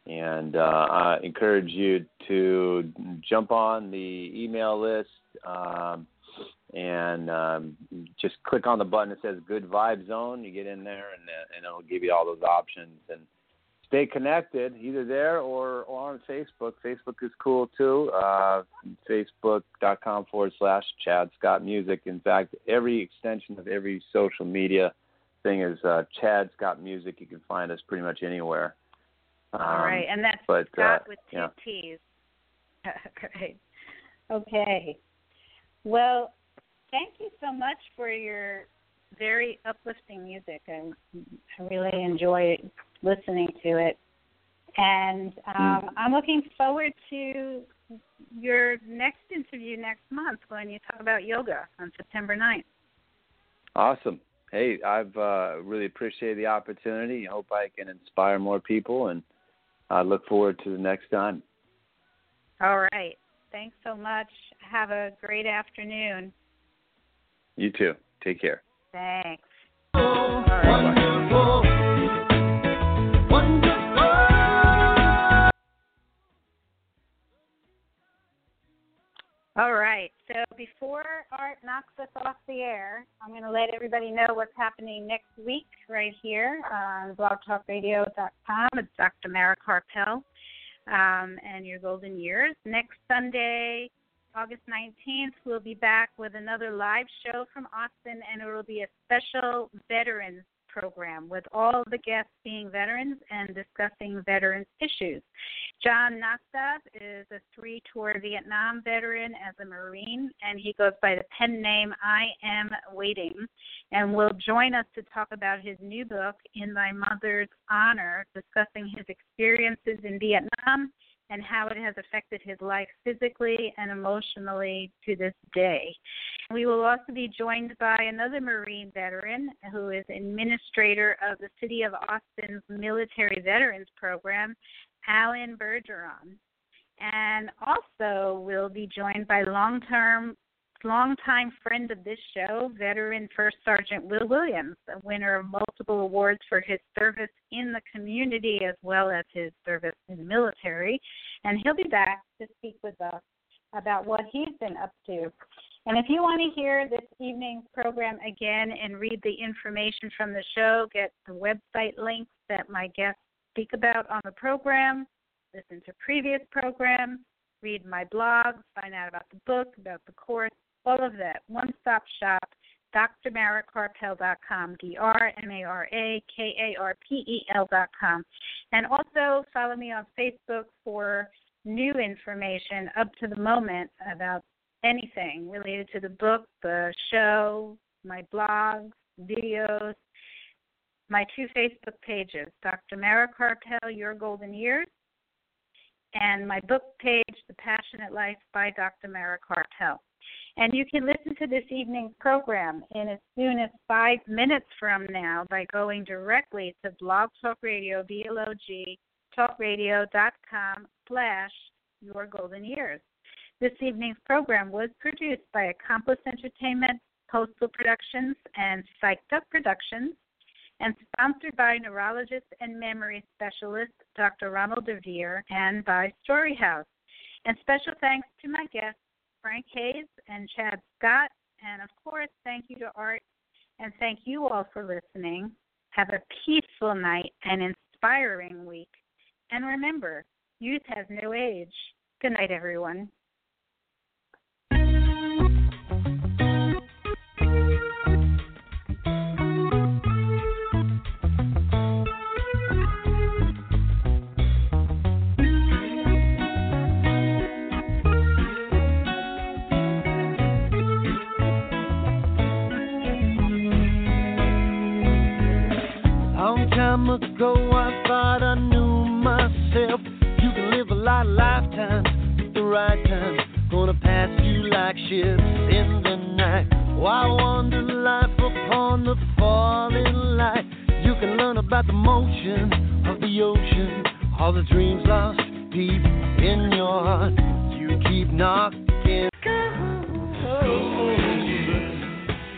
And uh, I encourage you to jump on the email list um, and um, just click on the button that says Good Vibe Zone. You get in there, and, uh, and it'll give you all those options. And stay connected either there or, or on Facebook. Facebook is cool too. Uh, Facebook.com forward slash Chad Scott Music. In fact, every extension of every social media thing is uh, Chad Scott Music. You can find us pretty much anywhere. Um, All right, and that's but, Scott uh, with two yeah. T's. Great. Okay. Well, thank you so much for your very uplifting music. I, I really enjoy listening to it. And um, I'm looking forward to your next interview next month when you talk about yoga on September 9th. Awesome. Hey, I've uh, really appreciated the opportunity. I hope I can inspire more people, and I look forward to the next time. All right. Thanks so much. Have a great afternoon. You too. Take care. Thanks. Wonderful, wonderful. All right. So before Art knocks us off the air, I'm going to let everybody know what's happening next week right here on blogtalkradio.com. It's Dr. Mara Karpel um, and Your Golden Years. Next Sunday, August 19th, we'll be back with another live show from Austin, and it will be a special veterans program with all the guests being veterans and discussing veterans issues. John Nastav is a three tour Vietnam veteran as a Marine, and he goes by the pen name I Am Waiting, and will join us to talk about his new book, In Thy Mother's Honor, discussing his experiences in Vietnam and how it has affected his life physically and emotionally to this day. We will also be joined by another Marine veteran who is administrator of the City of Austin's Military Veterans Program, Alan Bergeron. And also we'll be joined by long term longtime friend of this show, veteran First Sergeant Will Williams, a winner of multiple awards for his service in the community as well as his service in the military. And he'll be back to speak with us about what he's been up to. And if you want to hear this evening's program again and read the information from the show, get the website links that my guests speak about on the program, listen to previous programs, read my blog, find out about the book, about the course, all of that. One stop shop, drmarakarpel.com, D R M A R A K A R P E L.com. And also follow me on Facebook for new information up to the moment about anything related to the book, the show, my blogs, videos, my two Facebook pages, Dr. Mara Karpel, Your Golden Years, and my book page, The Passionate Life by Dr. Mara Karpel. And you can listen to this evening's program in as soon as five minutes from now by going directly to Blog Talk Radio, B-L-O-G, talkradio.com slash Your Golden Years. This evening's program was produced by Accomplice Entertainment, Postal Productions, and Psyched Up Productions, and sponsored by neurologist and memory specialist Dr. Ronald DeVere and by Storyhouse. And special thanks to my guests, Frank Hayes and Chad Scott. And of course, thank you to Art. And thank you all for listening. Have a peaceful night and inspiring week. And remember, youth has no age. Good night, everyone. Time ago I thought I knew myself. You can live a lot of lifetimes at the right time. Gonna pass you like ships in the night. Why wander life upon the falling light? You can learn about the motion of the ocean, all the dreams lost deep in your heart. You keep knocking.